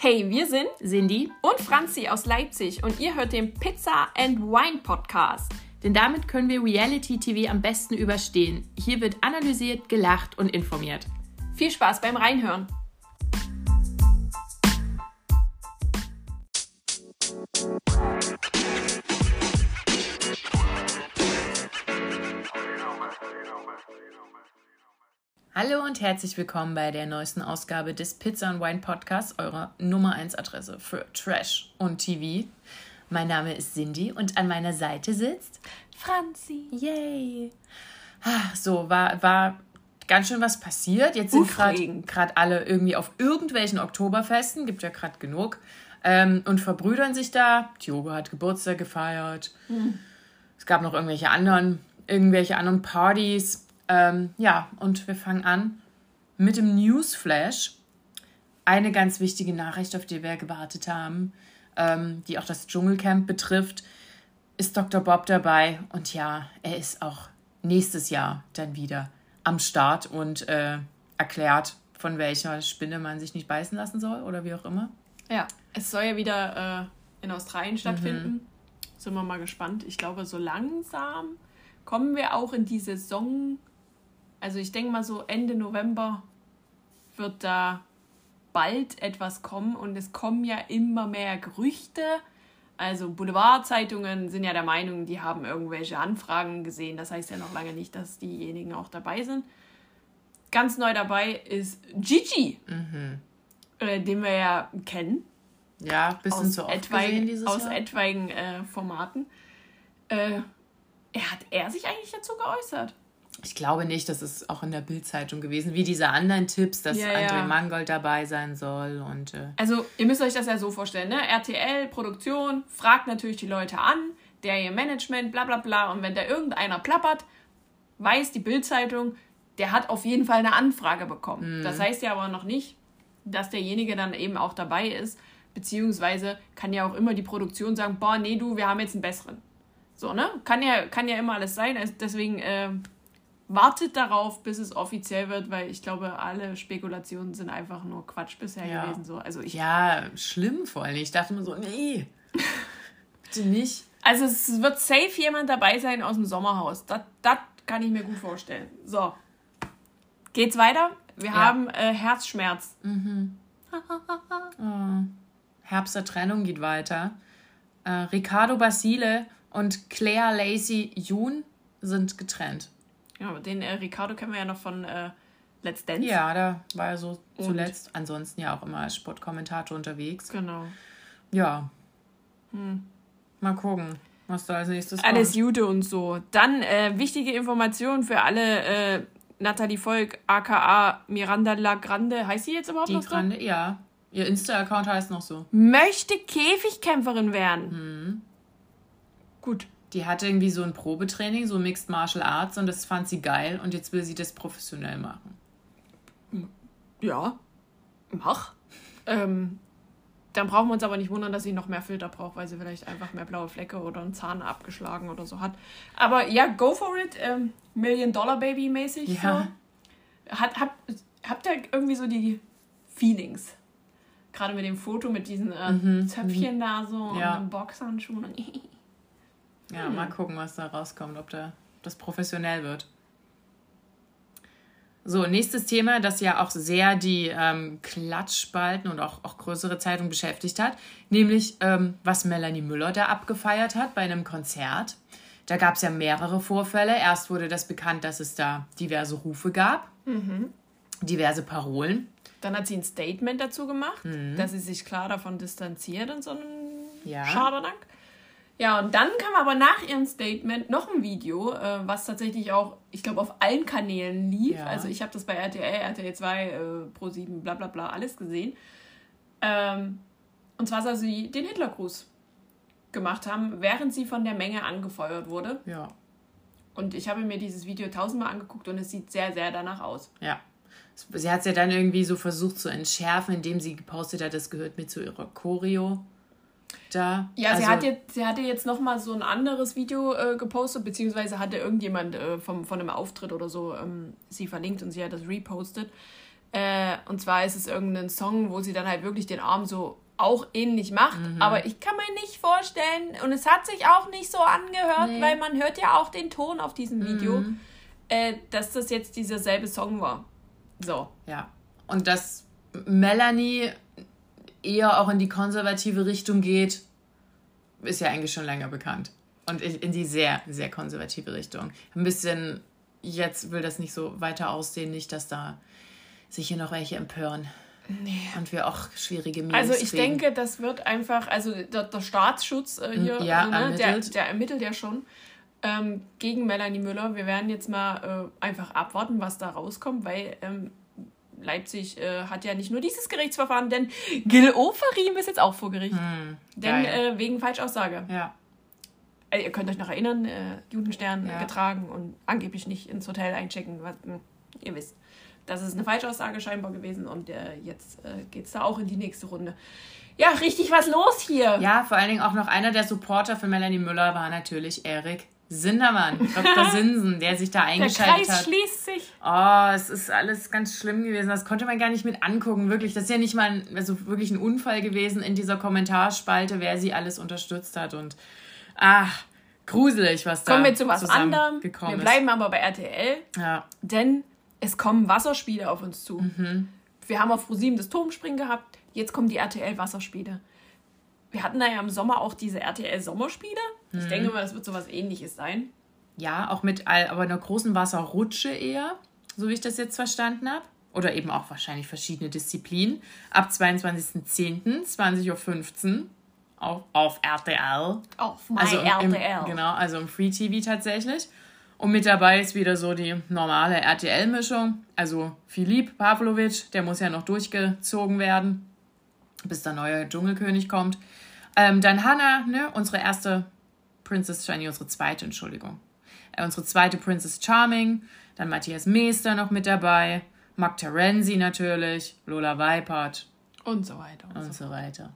Hey, wir sind Cindy und Franzi aus Leipzig und ihr hört den Pizza and Wine Podcast. Denn damit können wir Reality TV am besten überstehen. Hier wird analysiert, gelacht und informiert. Viel Spaß beim Reinhören. Und herzlich willkommen bei der neuesten Ausgabe des Pizza and Wine Podcasts, eurer Nummer 1 Adresse für Trash und TV. Mein Name ist Cindy und an meiner Seite sitzt Franzi. Yay! Ah, So, war, war ganz schön was passiert. Jetzt sind gerade alle irgendwie auf irgendwelchen Oktoberfesten, gibt ja gerade genug, ähm, und verbrüdern sich da. Tiogo hat Geburtstag gefeiert. Es gab noch irgendwelche anderen, irgendwelche anderen Partys. Ähm, ja, und wir fangen an mit dem Newsflash. Eine ganz wichtige Nachricht, auf die wir gewartet haben, ähm, die auch das Dschungelcamp betrifft, ist Dr. Bob dabei. Und ja, er ist auch nächstes Jahr dann wieder am Start und äh, erklärt, von welcher Spinne man sich nicht beißen lassen soll oder wie auch immer. Ja, es soll ja wieder äh, in Australien stattfinden. Sind wir mal gespannt. Ich glaube, so langsam kommen wir auch in die Saison. Also ich denke mal so Ende November wird da bald etwas kommen und es kommen ja immer mehr Gerüchte. Also Boulevardzeitungen sind ja der Meinung, die haben irgendwelche Anfragen gesehen. Das heißt ja noch lange nicht, dass diejenigen auch dabei sind. Ganz neu dabei ist Gigi, äh, den wir ja kennen Ja, bisschen aus zu oft etwaigen, gesehen dieses aus Jahr. etwaigen äh, Formaten. Äh, er hat er sich eigentlich dazu geäußert? Ich glaube nicht, das ist auch in der Bildzeitung gewesen, wie diese anderen Tipps, dass Ja, ja. André Mangold dabei sein soll und äh, Also, ihr müsst euch das ja so vorstellen, ne? RTL, Produktion, fragt natürlich die Leute an, der ihr Management, bla bla bla. Und wenn da irgendeiner plappert, weiß die Bildzeitung, der hat auf jeden Fall eine Anfrage bekommen. Das heißt ja aber noch nicht, dass derjenige dann eben auch dabei ist. Beziehungsweise kann ja auch immer die Produktion sagen, boah, nee, du, wir haben jetzt einen besseren. So, ne? Kann ja, kann ja immer alles sein. Also deswegen äh, wartet darauf, bis es offiziell wird, weil ich glaube, alle Spekulationen sind einfach nur Quatsch bisher Ja. gewesen. So. Also ich ja, schlimm vor allem. Ich dachte mir so, nee, bitte nicht. Also es wird safe jemand dabei sein aus dem Sommerhaus. Das, das kann ich mir gut vorstellen. So. Geht's weiter? Wir Ja. haben äh, Herzschmerz. Herbst der Trennung geht weiter. Äh, Ricardo Basile und Claire Lacey June sind getrennt. Ja, den äh, Ricardo kennen wir ja noch von äh, Let's Dance. Ja, da war er so Und? zuletzt. Ansonsten ja auch immer als Sportkommentator unterwegs. Genau. Ja. Mal gucken, was da als nächstes Hm. Alles kommt. Jude und so. Dann äh, wichtige Information für alle. Äh, Nathalie Volk, aka Miranda La Grande. Heißt sie jetzt überhaupt Die noch so? Grande, ja. Ihr Insta-Account heißt noch so. Möchte Käfigkämpferin werden. Hm. Gut. Die hatte irgendwie so ein Probetraining, so Mixed Martial Arts und das fand sie geil und jetzt will sie das professionell machen. Ja, mach. Ähm, dann brauchen wir uns aber nicht wundern, dass sie noch mehr Filter braucht, weil sie vielleicht einfach mehr blaue Flecke oder einen Zahn abgeschlagen oder so hat. Aber ja, go for it. Ähm, Million Dollar Baby mäßig. Ja. So. Hat, hab, habt ihr irgendwie so die Feelings? Gerade mit dem Foto mit diesen äh, Zöpfchen da so Ja. und den Boxhandschuhen. Und Ja, mal gucken, was da rauskommt, ob da das professionell wird. So, nächstes Thema, das ja auch sehr die ähm, Klatschspalten und auch, auch größere Zeitungen beschäftigt hat, nämlich ähm, was Melanie Müller da abgefeiert hat bei einem Konzert. Da gab es ja mehrere Vorfälle. Erst wurde das bekannt, dass es da diverse Rufe gab, diverse Parolen. Dann hat sie ein Statement dazu gemacht, dass sie sich klar davon distanziert und so ein Ja. Schabernack. Ja, und dann kam aber nach ihrem Statement noch ein Video, äh, was tatsächlich auch, ich glaube, auf allen Kanälen lief. Ja. Also ich habe das bei RTL, RTL 2, äh, Pro7, bla bla bla, alles gesehen. Ähm, und zwar soll sie den Hitlergruß gemacht haben, während sie von der Menge angefeuert wurde. Ja. Und ich habe mir dieses Video tausendmal angeguckt und es sieht sehr, sehr danach aus. Ja. Sie hat es ja dann irgendwie so versucht zu entschärfen, indem sie gepostet hat, das gehört mit zu ihrer Choreo da. Ja, sie, Also, hat jetzt, sie hatte jetzt noch mal so ein anderes Video äh, gepostet, beziehungsweise hatte irgendjemand äh, vom, von einem Auftritt oder so ähm, sie verlinkt und sie hat das repostet. Äh, und zwar ist es irgendein Song, wo sie dann halt wirklich den Arm so auch ähnlich macht. Mhm. Aber ich kann mir nicht vorstellen, und es hat sich auch nicht so angehört, nee. weil man hört ja auch den Ton auf diesem Video, mhm. äh, dass das jetzt dieser selbe Song war. So. Ja. Und dass Melanie eher auch in die konservative Richtung geht, ist ja eigentlich schon länger bekannt. Und in die sehr, sehr konservative Richtung. Ein bisschen, jetzt will das nicht so weiter aussehen, nicht, dass da sich hier noch welche empören. Nee. Und wir auch schwierige Memes Also ich kriegen. denke, das wird einfach, also der, der Staatsschutz äh, hier, ja, ne, der, der ermittelt ja schon ähm, gegen Melanie Müller. Wir werden jetzt mal äh, einfach abwarten, was da rauskommt, weil ähm, Leipzig äh, hat ja nicht nur dieses Gerichtsverfahren, denn Gil Oferim ist jetzt auch vor Gericht. Hm, denn äh, wegen Falschaussage. Ja. Also, ihr könnt euch noch erinnern, äh, Judenstern ja. getragen und angeblich nicht ins Hotel einchecken. Was, hm, ihr wisst. Das ist eine Falschaussage scheinbar gewesen und äh, jetzt äh, geht es da auch in die nächste Runde. Ja, richtig was los hier. Ja, vor allen Dingen auch noch einer der Supporter für Melanie Müller war natürlich Erik Sindermann, Dr. Sinsen, der sich da eingeschaltet der Kreis hat. schließt sich. Oh, es ist alles ganz schlimm gewesen. Das konnte man gar nicht mit angucken, wirklich. Das ist ja nicht mal ein, also wirklich ein Unfall gewesen in dieser Kommentarspalte, wer sie alles unterstützt hat. Und ach, gruselig, was da Kommen wir zu was anderem. Wir bleiben aber bei RTL. Ja. Denn es kommen Wasserspiele auf uns zu. Mhm. Wir haben auf ProSieben das Turmspringen gehabt. Jetzt kommen die RTL-Wasserspiele. Wir hatten da ja im Sommer auch diese RTL-Sommerspiele. Ich mhm. denke mal, das wird so was ähnliches sein. Ja, auch mit aber einer großen Wasserrutsche eher, so wie ich das jetzt verstanden habe. Oder eben auch wahrscheinlich verschiedene Disziplinen. Ab 22.10. 20.15 Uhr auf, auf RTL. Auf my also im, RTL. Genau, also im Free TV tatsächlich. Und mit dabei ist wieder so die normale RTL-Mischung. Also Philipp Pavlovic, der muss ja noch durchgezogen werden, bis der neue Dschungelkönig kommt. Ähm, dann Hannah, ne, unsere erste Princess Shiny, unsere zweite, Entschuldigung. Äh, unsere zweite Princess Charming. Dann Matthias Meester noch mit dabei. Mark Terenzi natürlich. Lola Weipert. Und so weiter. Und, und so, weiter.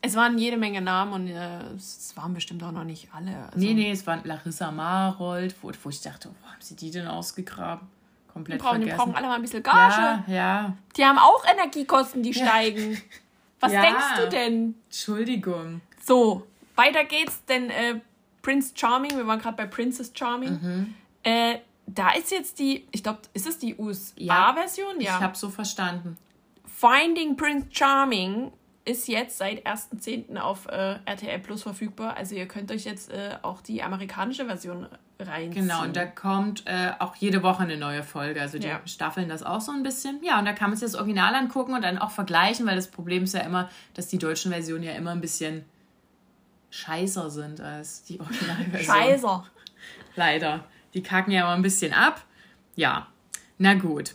Es waren jede Menge Namen und äh, es waren bestimmt auch noch nicht alle. Also nee, nee, es waren Larissa Marold, wo, wo ich dachte, wo haben sie die denn ausgegraben? Komplett die brauchen, vergessen. Die brauchen alle mal ein bisschen Gage. Ja, ja. Die haben auch Energiekosten, die steigen. Was ja. denkst du denn? Entschuldigung. So, weiter geht's, denn äh, Prince Charming, wir waren gerade bei Princess Charming. Mhm. Äh, da ist jetzt die, ich glaube, ist es die USA-Version? Ja, ich habe so verstanden. Finding Prince Charming ist jetzt seit 1.10. auf äh, RTL Plus verfügbar. Also ihr könnt euch jetzt äh, auch die amerikanische Version reinziehen. Genau, und da kommt äh, auch jede Woche eine neue Folge. Also die ja. staffeln das auch so ein bisschen. Ja, und da kann man sich das Original angucken und dann auch vergleichen, weil das Problem ist ja immer, dass die deutschen Versionen ja immer ein bisschen scheißer sind als die Originalversion. Scheißer. Leider. Die kacken ja immer ein bisschen ab. Ja, na gut.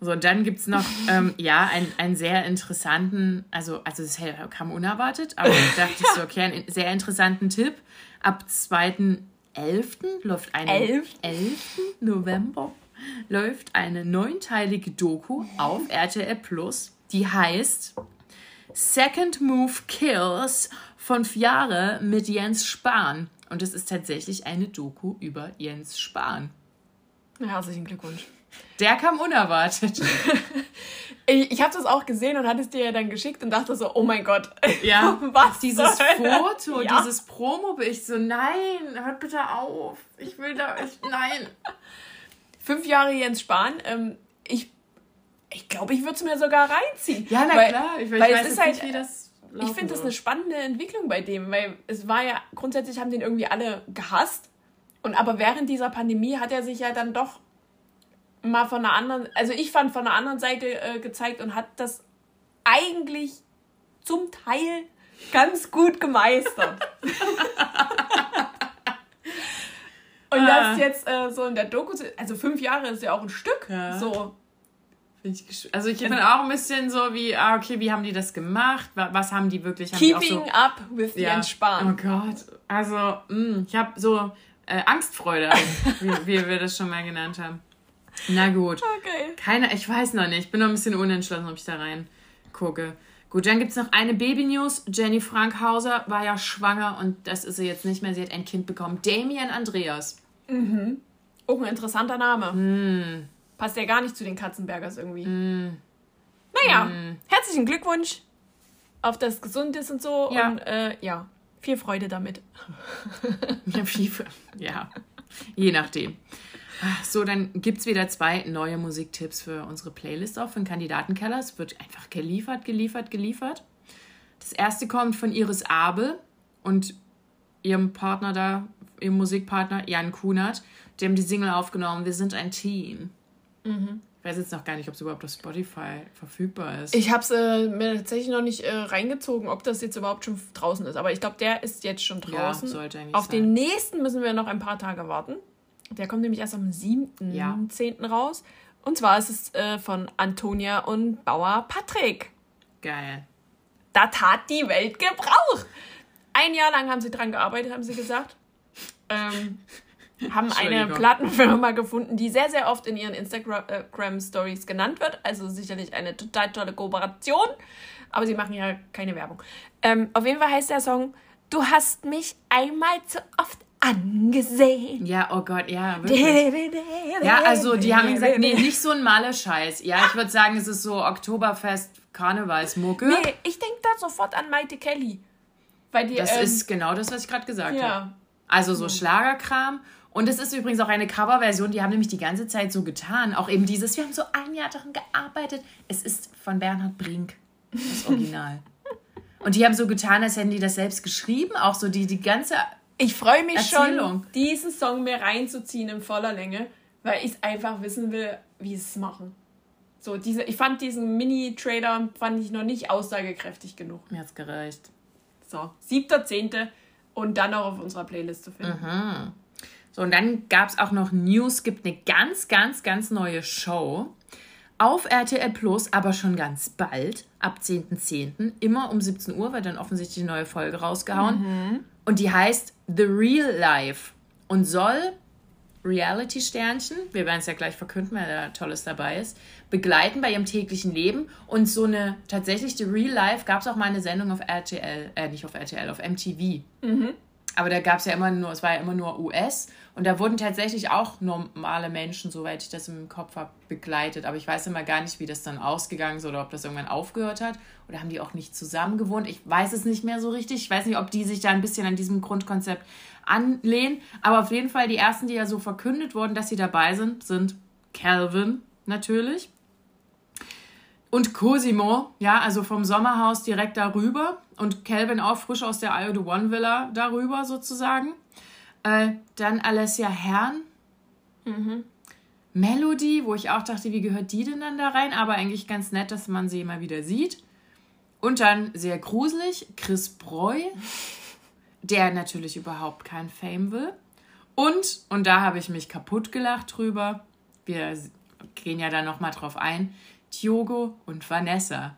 So, dann gibt es noch, ähm, ja, einen, einen sehr interessanten, also, also es kam unerwartet, aber ich dachte so, okay, einen sehr interessanten Tipp. Ab 2.11. läuft eine, 11. 11. November läuft eine neunteilige Doku auf RTL Plus, die heißt Second Move Kills fünf Jahre mit Jens Spahn. Und es ist tatsächlich eine Doku über Jens Spahn. Herzlichen Glückwunsch. Der kam unerwartet. ich ich habe das auch gesehen und hatte es dir ja dann geschickt und dachte so, oh mein Gott. Ja, was dieses Foto, ja. dieses Promo, ich so, nein, hört bitte auf. Ich will da, ich, nein. Fünf Jahre Jens Spahn. Ähm, ich ich glaube, ich würde es mir sogar reinziehen. Ja, na weil, klar. Ich, ich weiß es ist halt, nicht, wie das ich finde das eine spannende Entwicklung bei dem, weil es war ja, grundsätzlich haben den irgendwie alle gehasst. Und aber während dieser Pandemie hat er sich ja dann doch mal von einer anderen, also ich fand von einer anderen Seite äh, gezeigt und hat das eigentlich zum Teil ganz gut gemeistert. und ah. das jetzt äh, so in der Doku, also fünf Jahre ist ja auch ein Stück. Ja. So, ich also ich bin auch ein bisschen so wie, ah, okay, wie haben die das gemacht? Was haben die wirklich? Haben Keeping so, up with ja. Jens Spahn. Oh Gott. Also, mh, mm, ich habe so äh, Angstfreude, wie, wie wir das schon mal genannt haben. Na gut. Okay. Keine, ich weiß noch nicht. Ich bin noch ein bisschen unentschlossen, ob ich da rein gucke. Gut, dann gibt es noch eine Baby-News. Jenny Frankhauser war ja schwanger und das ist sie jetzt nicht mehr. Sie hat ein Kind bekommen. Damien Andreas. Mhm. Auch ein interessanter Name. Mhm Passt ja gar nicht zu den Katzenbergers irgendwie. Naja, herzlichen Glückwunsch auf das gesund ist und so. Ja. Und äh, ja, viel Freude damit. Ja, FIFA. Ja, je nachdem. Ach, So, dann gibt es wieder zwei neue Musiktipps für unsere Playlist auch von Kandidatenkeller. Es wird einfach geliefert, geliefert, geliefert. Das erste kommt von Iris Abel und ihrem Partner da, ihrem Musikpartner Jan Kunert. Die haben die Single aufgenommen, Wir sind ein Team. Ich weiß jetzt noch gar nicht, ob es überhaupt auf Spotify verfügbar ist. Ich habe es äh, mir tatsächlich noch nicht äh, reingezogen, ob das jetzt überhaupt schon draußen ist. Aber ich glaube, der ist jetzt schon Ja, draußen. sollte eigentlich Auf sein. den nächsten müssen wir noch ein paar Tage warten. Der kommt nämlich erst am 7.10. Ja. 10. raus. Und zwar ist es äh, von Antonia und Bauer Patrick. Geil. Da tat die Welt Gebrauch. Ein Jahr lang haben sie dran gearbeitet, haben sie gesagt. Ähm, haben eine. Plattenfirma gefunden, die sehr, sehr oft in ihren Instagram-Stories genannt wird. Also sicherlich eine total tolle Kooperation. Aber sie machen ja keine Werbung. Ähm, auf jeden Fall heißt der Song, du hast mich einmal zu oft angesehen. Ja, oh Gott, ja, wirklich. Ja, also die haben gesagt, nee, nicht so ein Malle-Scheiß. Ja, ich würde sagen, es ist so Oktoberfest, Karnevalsmucke. Nee, ich denke da sofort an Maite Kelly. Weil die, Das ähm, ist genau das, was ich gerade gesagt habe. ja. Also so Schlagerkram. Und es ist übrigens auch eine Coverversion, die haben nämlich die ganze Zeit so getan. Auch eben dieses, wir haben so ein Jahr daran gearbeitet. Es ist von Bernhard Brink, das Original. Und die haben so getan, als hätten die das selbst geschrieben. Auch so die, die ganze. Ich freue mich Erzählung. schon, diesen Song mir reinzuziehen in voller Länge, weil ich einfach wissen will, wie sie es machen. So, diese, ich fand diesen Mini-Trailer fand ich noch nicht aussagekräftig genug. Mir hat's gereicht. So, siebter, zehnte und dann auch auf unserer Playlist zu finden. So, und dann gab es auch noch News, gibt eine ganz, ganz, ganz neue Show auf RTL Plus, aber schon ganz bald, ab 10.10., immer um 17 Uhr, wird dann offensichtlich eine neue Folge rausgehauen. Und die heißt The Real Life und soll Reality-Sternchen, wir werden es ja gleich verkünden, weil da Tolles dabei ist, begleiten bei ihrem täglichen Leben. Und so eine, tatsächlich, The Real Life, gab es auch mal eine Sendung auf RTL, äh, nicht auf RTL, auf MTV. Aber da gab es ja immer nur, es war ja immer nur US und da wurden tatsächlich auch normale Menschen, soweit ich das im Kopf habe, begleitet. Aber ich weiß immer gar nicht, wie das dann ausgegangen ist oder ob das irgendwann aufgehört hat. Oder haben die auch nicht zusammen gewohnt? Ich weiß es nicht mehr so richtig. Ich weiß nicht, ob die sich da ein bisschen an diesem Grundkonzept anlehnen. Aber auf jeden Fall die ersten, die ja so verkündet wurden, dass sie dabei sind, sind Calvin natürlich. Und Cosimo, ja, also vom Sommerhaus direkt darüber. Und Calvin auch frisch aus der Io de One Villa darüber sozusagen. Äh, dann Alessia Herrn. Melody, wo ich auch dachte, wie gehört die denn dann da rein? Aber eigentlich ganz nett, dass man sie immer wieder sieht. Und dann sehr gruselig, Chris Breu, der natürlich überhaupt kein Fame will. Und, und da habe ich mich kaputt gelacht drüber, wir gehen ja da nochmal drauf ein, Tiogo und Vanessa.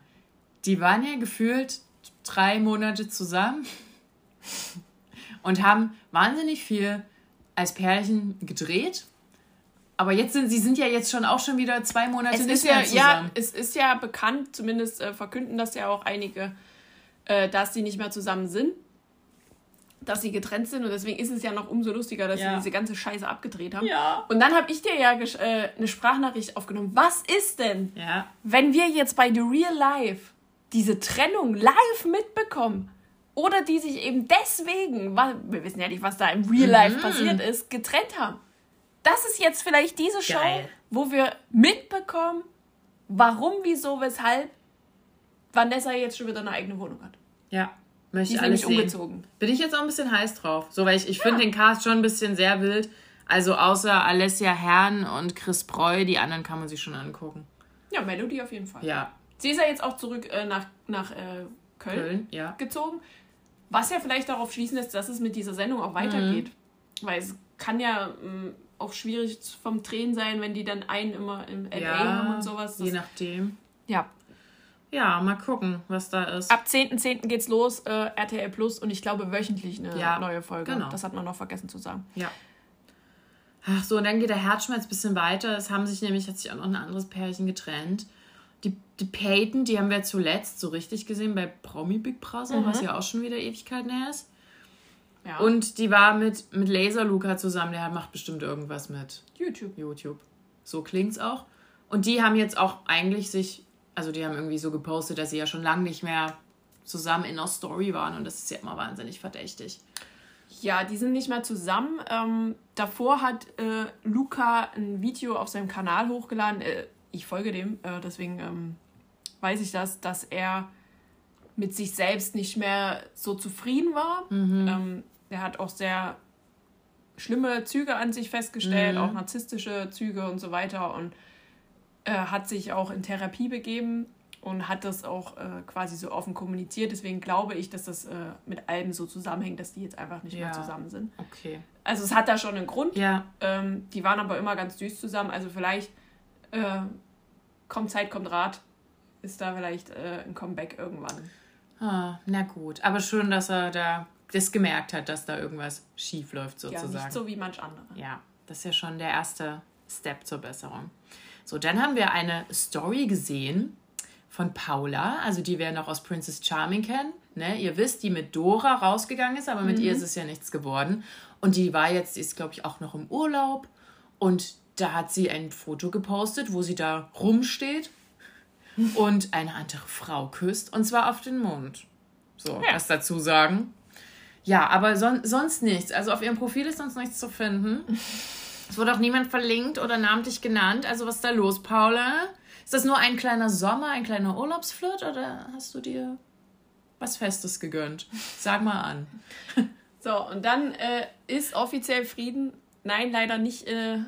Die waren ja gefühlt drei Monate zusammen und haben wahnsinnig viel als Pärchen gedreht. Aber jetzt sind sie sind ja jetzt schon auch schon wieder zwei Monate Es nicht ist ja, mehr ja, zusammen. es ist ja bekannt, zumindest äh, verkünden das ja auch einige, äh, dass sie nicht mehr zusammen sind. Dass sie getrennt sind und deswegen ist es ja noch umso lustiger, dass Ja. sie diese ganze Scheiße abgedreht haben. Ja. Und dann habe ich dir ja äh, eine Sprachnachricht aufgenommen. Was ist denn, Ja, wenn wir jetzt bei The Real Life diese Trennung live mitbekommen? Oder die sich eben deswegen, wa- wir wissen ja nicht, was da im Real Life passiert ist, getrennt haben. Das ist jetzt vielleicht diese Show, Geil. wo wir mitbekommen, warum, wieso, weshalb Vanessa jetzt schon wieder eine eigene Wohnung hat. ja. Möchte ist alles sehen. umgezogen. Bin ich jetzt auch ein bisschen heiß drauf. So, weil ich, ich finde den Cast schon ein bisschen sehr wild. Also außer Alessia Herrn und Chris Preu, die anderen kann man sich schon angucken. Ja, Melody auf jeden Fall. Ja, Sie ist ja jetzt auch zurück äh, nach, nach äh, Köln, Köln, ja. gezogen. Was ja vielleicht darauf schließen lässt, dass es mit dieser Sendung auch weitergeht. Mhm. Weil es kann ja ähm, auch schwierig vom Drehen sein, wenn die dann einen immer im LA Ja, haben und sowas. Je Das, nachdem. ja. Ja, mal gucken, was da ist. Ab 10.10. geht's los, äh, RTL Plus und ich glaube wöchentlich eine Ja, neue Folge. genau. Das hat man noch vergessen zu sagen. Ja. Ach so, und dann geht der Herzschmerz ein bisschen weiter. Es haben sich nämlich, hat sich auch noch ein anderes Pärchen getrennt. Die, Peyton, die haben wir zuletzt so richtig gesehen bei Promi Big Brother, was ja auch schon wieder Ewigkeiten her ist. Ja. Und die war mit, mit Laser Luca zusammen, der macht bestimmt irgendwas mit YouTube. YouTube. So klingt's auch. Und die haben jetzt auch eigentlich sich, also die haben irgendwie so gepostet, dass sie ja schon lange nicht mehr zusammen in einer Story waren und das ist ja immer wahnsinnig verdächtig. Ja, die sind nicht mehr zusammen. Ähm, davor hat äh, Luca ein Video auf seinem Kanal hochgeladen. Äh, ich folge dem, äh, deswegen ähm, weiß ich das, dass er mit sich selbst nicht mehr so zufrieden war. Mhm. Ähm, er hat auch sehr schlimme Züge an sich festgestellt, mhm. auch narzisstische Züge und so weiter und äh, hat sich auch in Therapie begeben und hat das auch äh, quasi so offen kommuniziert. Deswegen glaube ich, dass das äh, mit Alben so zusammenhängt, dass die jetzt einfach nicht ja. mehr zusammen sind. Okay. Also es hat da schon einen Grund. Ja. Ähm, die waren aber immer ganz süß zusammen. Also vielleicht äh, kommt Zeit, kommt Rat. Ist da vielleicht äh, ein Comeback irgendwann. Ah, na gut. Aber schön, dass er da das gemerkt hat, dass da irgendwas schief läuft sozusagen. Ja, nicht so wie manch andere. Ja, das ist ja schon der erste Step zur Besserung. So, dann haben wir eine Story gesehen von Paula, also die wir noch aus Princess Charming kennen. Ne? Ihr wisst, die mit Dora rausgegangen ist, aber mit mhm. ihr ist es ja nichts geworden. Und die war jetzt, die ist glaube ich auch noch im Urlaub. Und da hat sie ein Foto gepostet, wo sie da rumsteht und eine andere Frau küsst. Und zwar auf den Mund. So, ja. was dazu sagen. Ja, aber son sonst nichts. Also auf ihrem Profil ist sonst nichts zu finden. Es wurde auch niemand verlinkt oder namentlich genannt. Also was ist da los, Paula? Ist das nur ein kleiner Sommer, ein kleiner Urlaubsflirt oder hast du dir was Festes gegönnt? Sag mal an. So, und dann äh, ist offiziell Frieden. Nein, leider nicht äh,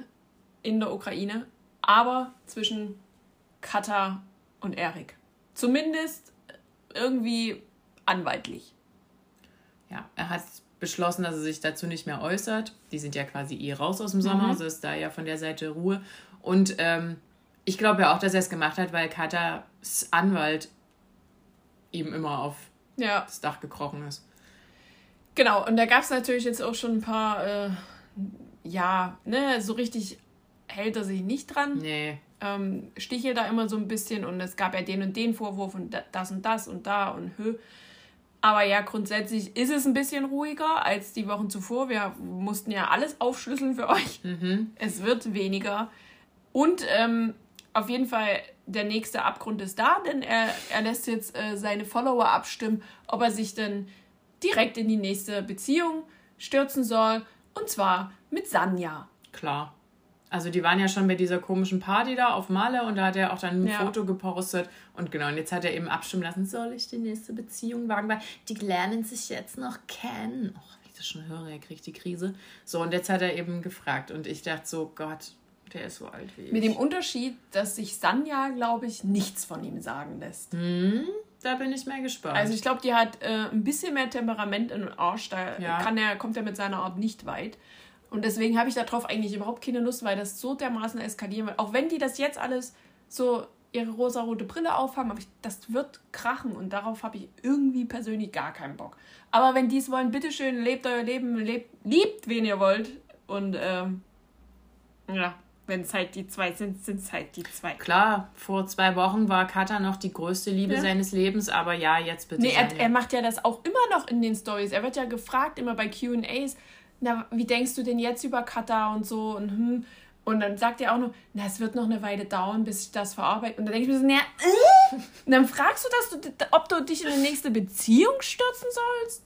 in der Ukraine, aber zwischen Katar und Erik. Zumindest irgendwie anwaltlich. Ja, er hat beschlossen, dass er sich dazu nicht mehr äußert. Die sind ja quasi eh raus aus dem Sommer, mhm. also ist da ja von der Seite Ruhe. Und ähm, ich glaube ja auch, dass er es gemacht hat, weil Katars Anwalt ihm immer auf ja. das Dach gekrochen ist. Genau, und da gab es natürlich jetzt auch schon ein paar, äh, ja, ne, so richtig hält er sich nicht dran. Nee. Ähm, stichelt da immer so ein bisschen und es gab ja den und den Vorwurf und das und das und da und hö. Aber ja, grundsätzlich ist es ein bisschen ruhiger als die Wochen zuvor. Wir mussten ja alles aufschlüsseln für euch. Mhm. Es wird weniger. Und ähm, auf jeden Fall, der nächste Abgrund ist da, denn er, er lässt jetzt äh, seine Follower abstimmen, ob er sich denn direkt in die nächste Beziehung stürzen soll. Und zwar mit Sanja. Klar. Also die waren ja schon bei dieser komischen Party da auf Male und da hat er auch dann ein ja. Foto gepostet. Und genau, und jetzt hat er eben abstimmen lassen, soll ich die nächste Beziehung wagen? Weil die lernen sich jetzt noch kennen. Oh, wenn ich das schon höre, er kriegt die Krise. So, und jetzt hat er eben gefragt. Und ich dachte so, Gott, der ist so alt wie ich. Mit dem Unterschied, dass sich Sanja, glaube ich, nichts von ihm sagen lässt. Hm, da bin ich mal gespannt. Also ich glaube, die hat äh, ein bisschen mehr Temperament in den Arsch. Da ja. kann er, kommt er mit seiner Art nicht weit. Und deswegen habe ich darauf eigentlich überhaupt keine Lust, weil das so dermaßen eskalieren wird. Auch wenn die das jetzt alles so ihre rosarote Brille aufhaben, aber ich, das wird krachen und darauf habe ich irgendwie persönlich gar keinen Bock. Aber wenn die es wollen, bitteschön, lebt euer Leben, lebt, liebt, wen ihr wollt. Und ähm, ja, wenn es halt die zwei sind, sind es halt die zwei. Klar, vor zwei Wochen war Kata noch die größte Liebe ja. seines Lebens, aber ja, jetzt bitte. Nee, er, er, macht ja das auch immer noch in den Stories. Er wird ja gefragt, immer bei QAs, na, wie denkst du denn jetzt über Kata und so und hm. Und dann sagt er auch noch, na, es wird noch eine Weile dauern, bis ich das verarbeite. Und dann denke ich mir so, na, äh? Und dann fragst du, dass du, ob du dich in eine nächste Beziehung stürzen sollst?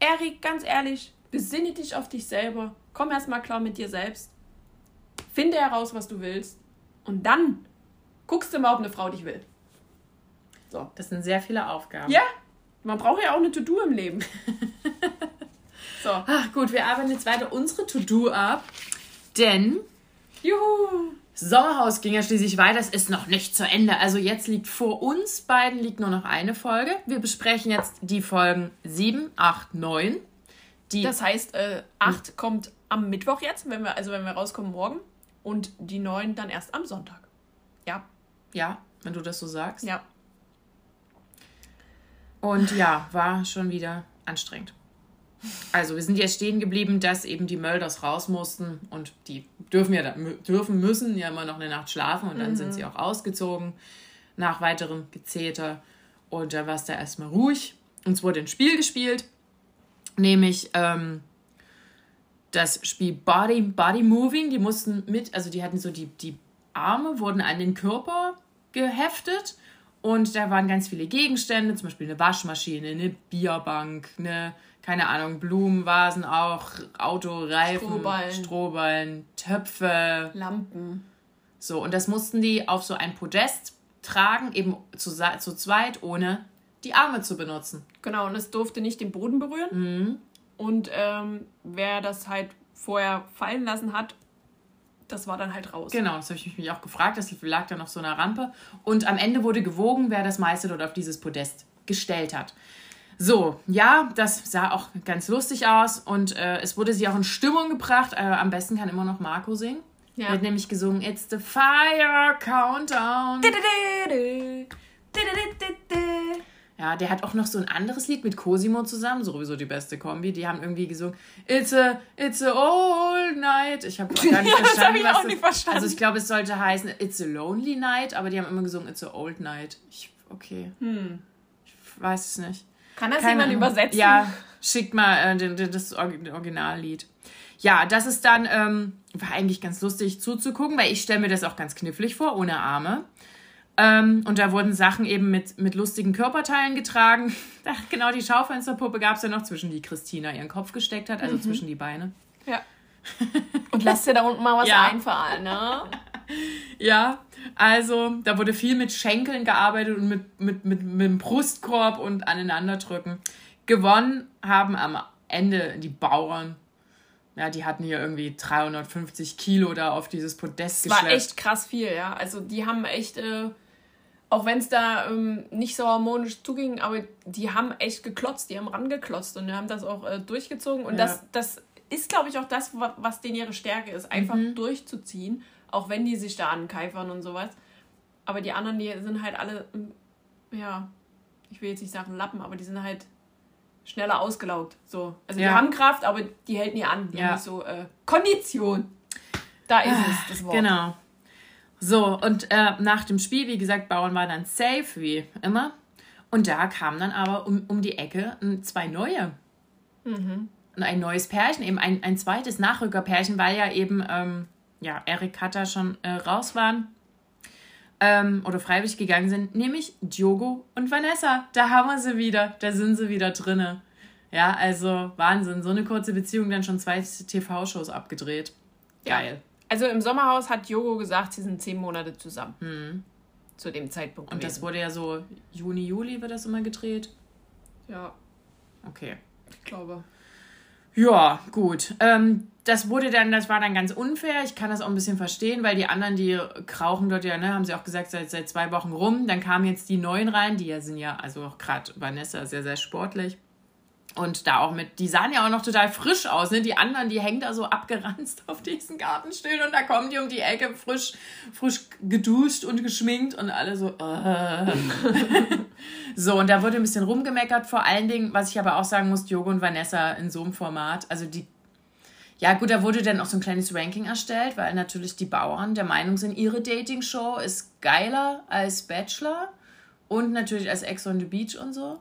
Erik, ganz ehrlich, besinne dich auf dich selber. Komm erst mal klar mit dir selbst. Finde heraus, was du willst. Und dann guckst du mal, ob eine Frau dich will. So. Das sind sehr viele Aufgaben. Ja, man braucht ja auch eine To-Do im Leben. so. Ach gut, wir arbeiten jetzt weiter unsere To-Do ab. Denn. Juhu! Sommerhaus ging ja schließlich weiter. Es ist noch nicht zu Ende. Also jetzt liegt vor uns beiden liegt nur noch eine Folge. Wir besprechen jetzt die Folgen 7, 8, 9. Die das heißt, äh, 8 kommt am Mittwoch jetzt, wenn wir, also wenn wir rauskommen morgen. Und die 9 dann erst am Sonntag. Ja. Ja, wenn du das so sagst. Ja. Und ja, war schon wieder anstrengend. Also wir sind jetzt stehen geblieben, dass eben die Mölders raus mussten und die dürfen ja dürfen müssen ja immer noch eine Nacht schlafen und dann mhm. sind sie auch ausgezogen nach weiterem Gezeter und da war es da erstmal ruhig. Uns wurde ein Spiel gespielt, nämlich ähm, das Spiel Body, Body Moving. Die mussten mit, also die hatten so die, die Arme wurden an den Körper geheftet und da waren ganz viele Gegenstände, zum Beispiel eine Waschmaschine, eine Bierbank, eine, keine Ahnung, Blumenvasen auch, Autoreifen, Strohballen. Strohballen, Töpfe. Lampen. So, und das mussten die auf so ein Podest tragen, eben zu, zu zweit, ohne die Arme zu benutzen. Genau, und es durfte nicht den Boden berühren. Mhm. Und ähm, wer das halt vorher fallen lassen hat, das war dann halt raus. Genau, das habe ich mich auch gefragt. Das lag dann auf so einer Rampe. Und am Ende wurde gewogen, wer das meiste dort auf dieses Podest gestellt hat. So, ja, das sah auch ganz lustig aus und äh, es wurde sie auch in Stimmung gebracht. Äh, am besten kann immer noch Marco singen. Ja. Er hat nämlich gesungen It's the Fire Countdown. Ja, der hat auch noch so ein anderes Lied mit Cosimo zusammen, sowieso die beste Kombi. Die haben irgendwie gesungen It's a, it's a old night. Ich habe gar nicht ja, verstanden. das ich auch nicht verstanden. Also ich glaube, es sollte heißen It's a lonely night, aber die haben immer gesungen It's a old night. Ich, okay. Hm. Ich weiß es nicht. Kann das jemand übersetzen? Ja, schickt mal äh, das Originallied. Ja, das ist dann, ähm, war eigentlich ganz lustig zuzugucken, weil ich stelle mir das auch ganz knifflig vor, ohne Arme. Ähm, und da wurden Sachen eben mit, mit lustigen Körperteilen getragen. Genau, die Schaufensterpuppe gab es ja noch, zwischen die Christina ihren Kopf gesteckt hat, also mhm. zwischen die Beine. Ja. Und lass dir da unten mal was ja. einfallen, ne? Ja, also da wurde viel mit Schenkeln gearbeitet und mit, mit, mit, mit dem Brustkorb und aneinanderdrücken. Gewonnen haben am Ende die Bauern. Ja, die hatten hier irgendwie 350 Kilo da auf dieses Podest das geschleppt. war echt krass viel, ja. Also die haben echt... Äh auch wenn es da ähm, nicht so harmonisch zuging, aber die haben echt geklotzt, die haben rangeklotzt und die haben das auch äh, durchgezogen. Und ja. das, das ist, glaube ich, auch das, was denen ihre Stärke ist, einfach mhm. durchzuziehen, auch wenn die sich da ankeifern und sowas. Aber die anderen, die sind halt alle, hm, ja, ich will jetzt nicht sagen Lappen, aber die sind halt schneller ausgelaugt. So. Also ja. die haben Kraft, aber die hält nie an. Die ja. haben nicht so äh, Kondition. Da ist ah, es, das Wort. Genau. So, und äh, nach dem Spiel, wie gesagt, Bauern war dann safe, wie immer. Und da kamen dann aber um, um die Ecke zwei neue. Mhm. Und ein neues Pärchen, eben ein, ein zweites Nachrückerpärchen, weil ja eben ähm, ja, Erik Katter schon äh, raus waren ähm, oder freiwillig gegangen sind, nämlich Diogo und Vanessa. Da haben wir sie wieder, da sind sie wieder drinne. Ja, also Wahnsinn, so eine kurze Beziehung, dann schon zwei TV-Shows abgedreht. Geil. Ja. Also im Sommerhaus hat Jogo gesagt, sie sind zehn Monate zusammen. Mhm. Zu dem Zeitpunkt. Und gewesen. das wurde ja so Juni, Juli wird das immer gedreht. Ja. Okay. Ich glaube. Ja, gut. Ähm, das wurde dann, das war dann ganz unfair. Ich kann das auch ein bisschen verstehen, weil die anderen, die krauchen dort ja, ne, haben sie auch gesagt, seit, seit zwei Wochen rum. Dann kamen jetzt die Neuen rein, die ja sind ja, also auch gerade Vanessa sehr, sehr sportlich. Und da auch mit, die sahen ja auch noch total frisch aus, ne? Die anderen, die hängen da so abgeranzt auf diesen Gartenstühlen und da kommen die um die Ecke frisch, frisch geduscht und geschminkt und alle so, äh. so, und da wurde ein bisschen rumgemeckert, vor allen Dingen, was ich aber auch sagen muss, Diogo und Vanessa in so einem Format, also die, ja gut, da wurde dann auch so ein kleines Ranking erstellt, weil natürlich die Bauern der Meinung sind, ihre Dating-Show ist geiler als Bachelor und natürlich als Ex on the Beach und so.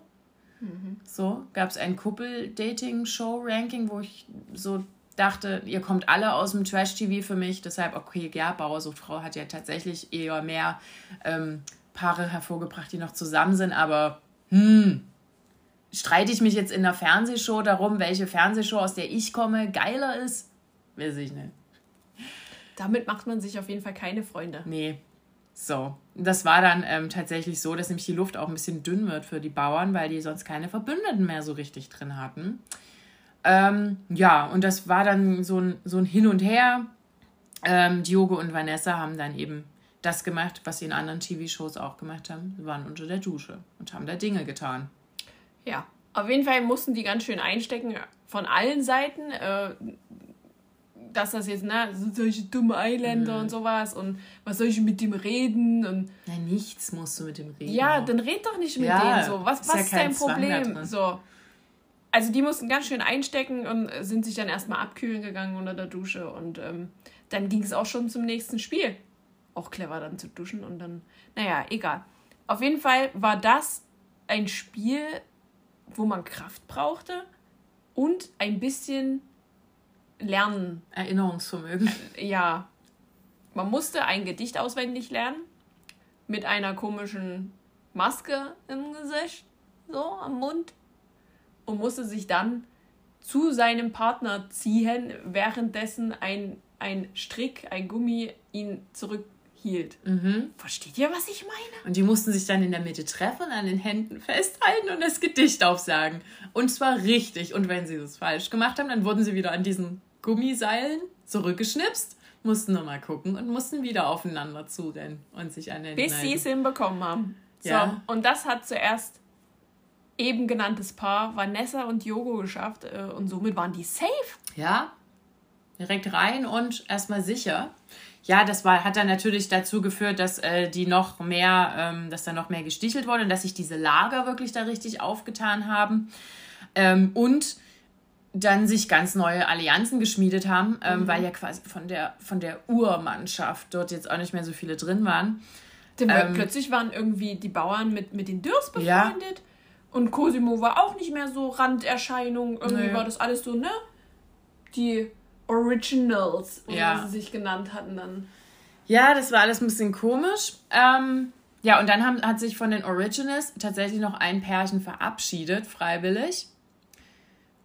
So, gab es ein Kuppel-Dating-Show-Ranking, wo ich so dachte, ihr kommt alle aus dem Trash-TV für mich. Deshalb, okay, ja, Bauer sucht Frau hat ja tatsächlich eher mehr ähm, Paare hervorgebracht, die noch zusammen sind. Aber, hm, streite ich mich jetzt in der Fernsehshow darum, welche Fernsehshow, aus der ich komme, geiler ist? Weiß ich nicht. Damit macht man sich auf jeden Fall keine Freunde. Nee, so, das war dann ähm, tatsächlich so, dass nämlich die Luft auch ein bisschen dünn wird für die Bauern, weil die sonst keine Verbündeten mehr so richtig drin hatten. Ähm, ja, und das war dann so ein, so ein Hin und Her. Ähm, Diogo und Vanessa haben dann eben das gemacht, was sie in anderen TV-Shows auch gemacht haben. Sie waren unter der Dusche und haben da Dinge getan. Ja, auf jeden Fall mussten die ganz schön einstecken von allen Seiten. Äh, dass das jetzt, ne, sind solche dumme Eiländer mhm. und sowas und was soll ich mit dem reden und. Nein, nichts musst du mit dem reden. Ja, dann red doch nicht mit ja, denen so. Was, ist, was ja ist dein Problem? So. Also die mussten ganz schön einstecken und sind sich dann erstmal abkühlen gegangen unter der Dusche und ähm, dann ging es auch schon zum nächsten Spiel. Auch clever dann zu duschen und dann, naja, egal. Auf jeden Fall war das ein Spiel, wo man Kraft brauchte und ein bisschen Lernen. Erinnerungsvermögen. Ja. man musste ein Gedicht auswendig lernen mit einer komischen Maske im Gesicht, so am Mund und musste sich dann zu seinem Partner ziehen, währenddessen ein, ein Strick, ein Gummi ihn zurückhielt. Mhm. Versteht ihr, was ich meine? Und die mussten sich dann in der Mitte treffen, an den Händen festhalten und das Gedicht aufsagen. Und zwar richtig. Und wenn sie das falsch gemacht haben, dann wurden sie wieder an diesen Gummiseilen zurückgeschnipst, mussten nochmal gucken und mussten wieder aufeinander zurennen und sich an den Bis sie es hinbekommen haben. So, Ja. und das hat zuerst eben genanntes Paar Vanessa und Yogo geschafft äh, und somit waren die safe. Ja, direkt rein und erstmal sicher. Ja, das war, hat dann natürlich dazu geführt, dass äh, die noch mehr, ähm, dass da noch mehr gestichelt wurde und dass sich diese Lager wirklich da richtig aufgetan haben. Ähm, und dann sich ganz neue Allianzen geschmiedet haben, ähm, weil ja quasi von der, von der Urmannschaft dort jetzt auch nicht mehr so viele drin waren. Denn Ähm, plötzlich waren irgendwie die Bauern mit, mit den Dürrs Ja. befreundet. Und Cosimo war auch nicht mehr so Randerscheinung. Irgendwie Nee. war das alles so, ne? Die Originals, oder Ja. wie sie sich genannt hatten dann. Ja, das war alles ein bisschen komisch. Ähm, ja, und dann haben, hat sich von den Originals tatsächlich noch ein Pärchen verabschiedet, freiwillig.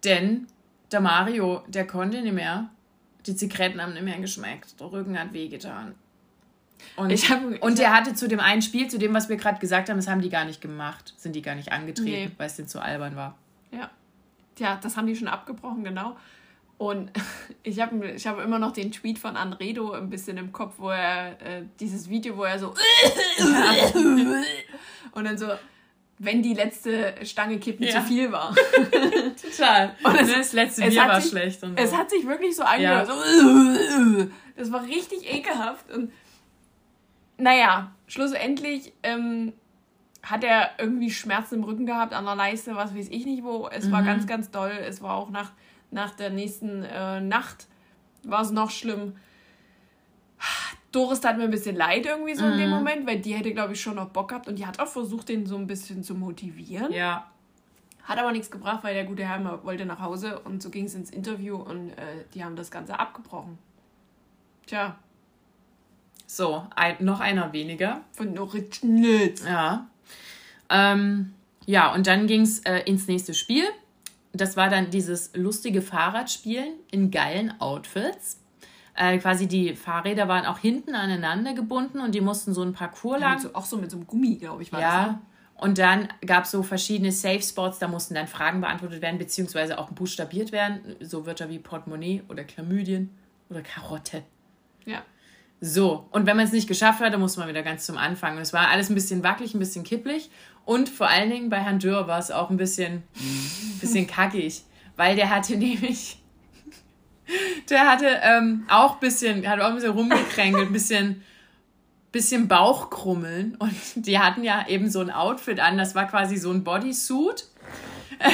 Denn der Mario, der konnte nicht mehr. Die Zigaretten haben nicht mehr geschmeckt. Der Rücken hat wehgetan. Und, Ich hab- ich und der hatte zu dem einen Spiel, zu dem, was wir gerade gesagt haben, das haben die gar nicht gemacht. Sind die gar nicht angetreten, Nee. weil es denen zu albern war. Ja. Ja, das haben die schon abgebrochen, genau. Und ich habe ich hab immer noch den Tweet von Anredo ein bisschen im Kopf, wo er äh, dieses Video, wo er so und dann so, wenn die letzte Stange kippen Ja. zu viel war. Total. Und es- das letzte es Bier war sich- schlecht. Und Es so. hat sich wirklich so angehört. Ja. Das war richtig ekelhaft. Und naja, schlussendlich ähm, hat er irgendwie Schmerzen im Rücken gehabt, an der Leiste, was weiß ich nicht wo. Es war Mhm. ganz, ganz doll. Es war auch nach, nach der nächsten äh, Nacht war es noch schlimm. Doris tat mir ein bisschen leid irgendwie so in Mhm. dem Moment, weil die hätte, glaube ich, schon noch Bock gehabt und die hat auch versucht, den so ein bisschen zu motivieren. ja. Hat aber nichts gebracht, weil der gute Herr immer wollte nach Hause und so ging es ins Interview und äh, die haben das Ganze abgebrochen. Tja, So, ein, noch einer weniger. von Originals. Ja. Ähm, ja, und dann ging es äh, ins nächste Spiel. Das war dann dieses lustige Fahrradspielen in geilen Outfits. Äh, quasi die Fahrräder waren auch hinten aneinander gebunden und die mussten so ein Parcours Ja, lang. mit so, auch so mit so einem Gummi, glaube ich, war das. Ja. Ne? Und dann gab es so verschiedene Safe Spots, da mussten dann Fragen beantwortet werden, beziehungsweise auch buchstabiert werden. So Wörter wie Portemonnaie oder Chlamydien oder Karotte. Ja. So, und wenn man es nicht geschafft hat, dann muss man wieder ganz zum Anfang. Und es war alles ein bisschen wackelig, ein bisschen kipplig. Und vor allen Dingen bei Herrn Dürr war es auch ein bisschen, bisschen kackig, weil der hatte nämlich, der hatte ähm, auch ein bisschen, hat auch ein bisschen rumgekränkelt, ein bisschen, bisschen Bauchkrummeln. Und die hatten ja eben so ein Outfit an, das war quasi so ein Bodysuit.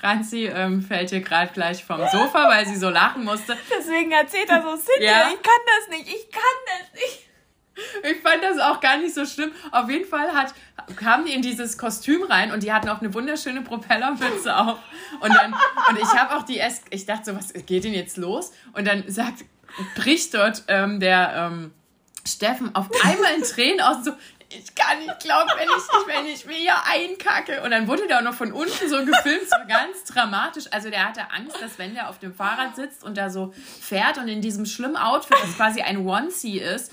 Franzi ähm, fällt hier gerade gleich vom Sofa, weil sie so lachen musste. Deswegen erzählt er so, Cindy, Ja. ich kann das nicht, ich kann das nicht. Ich fand das auch gar nicht so schlimm. Auf jeden Fall hat, kamen die in dieses Kostüm rein und die hatten auch eine wunderschöne Propellermütze auf. Und, dann, und ich habe auch die erst, ich dachte so, was geht denn jetzt los? Und dann sagt, bricht dort ähm, der ähm, Steffen auf einmal in Tränen aus und so, ich kann nicht glauben, wenn ich, wenn ich mir hier einkacke. Und dann wurde der auch noch von unten so gefilmt, so ganz dramatisch. Also der hatte Angst, dass wenn der auf dem Fahrrad sitzt und da so fährt und in diesem schlimmen Outfit, das quasi ein Onesie ist,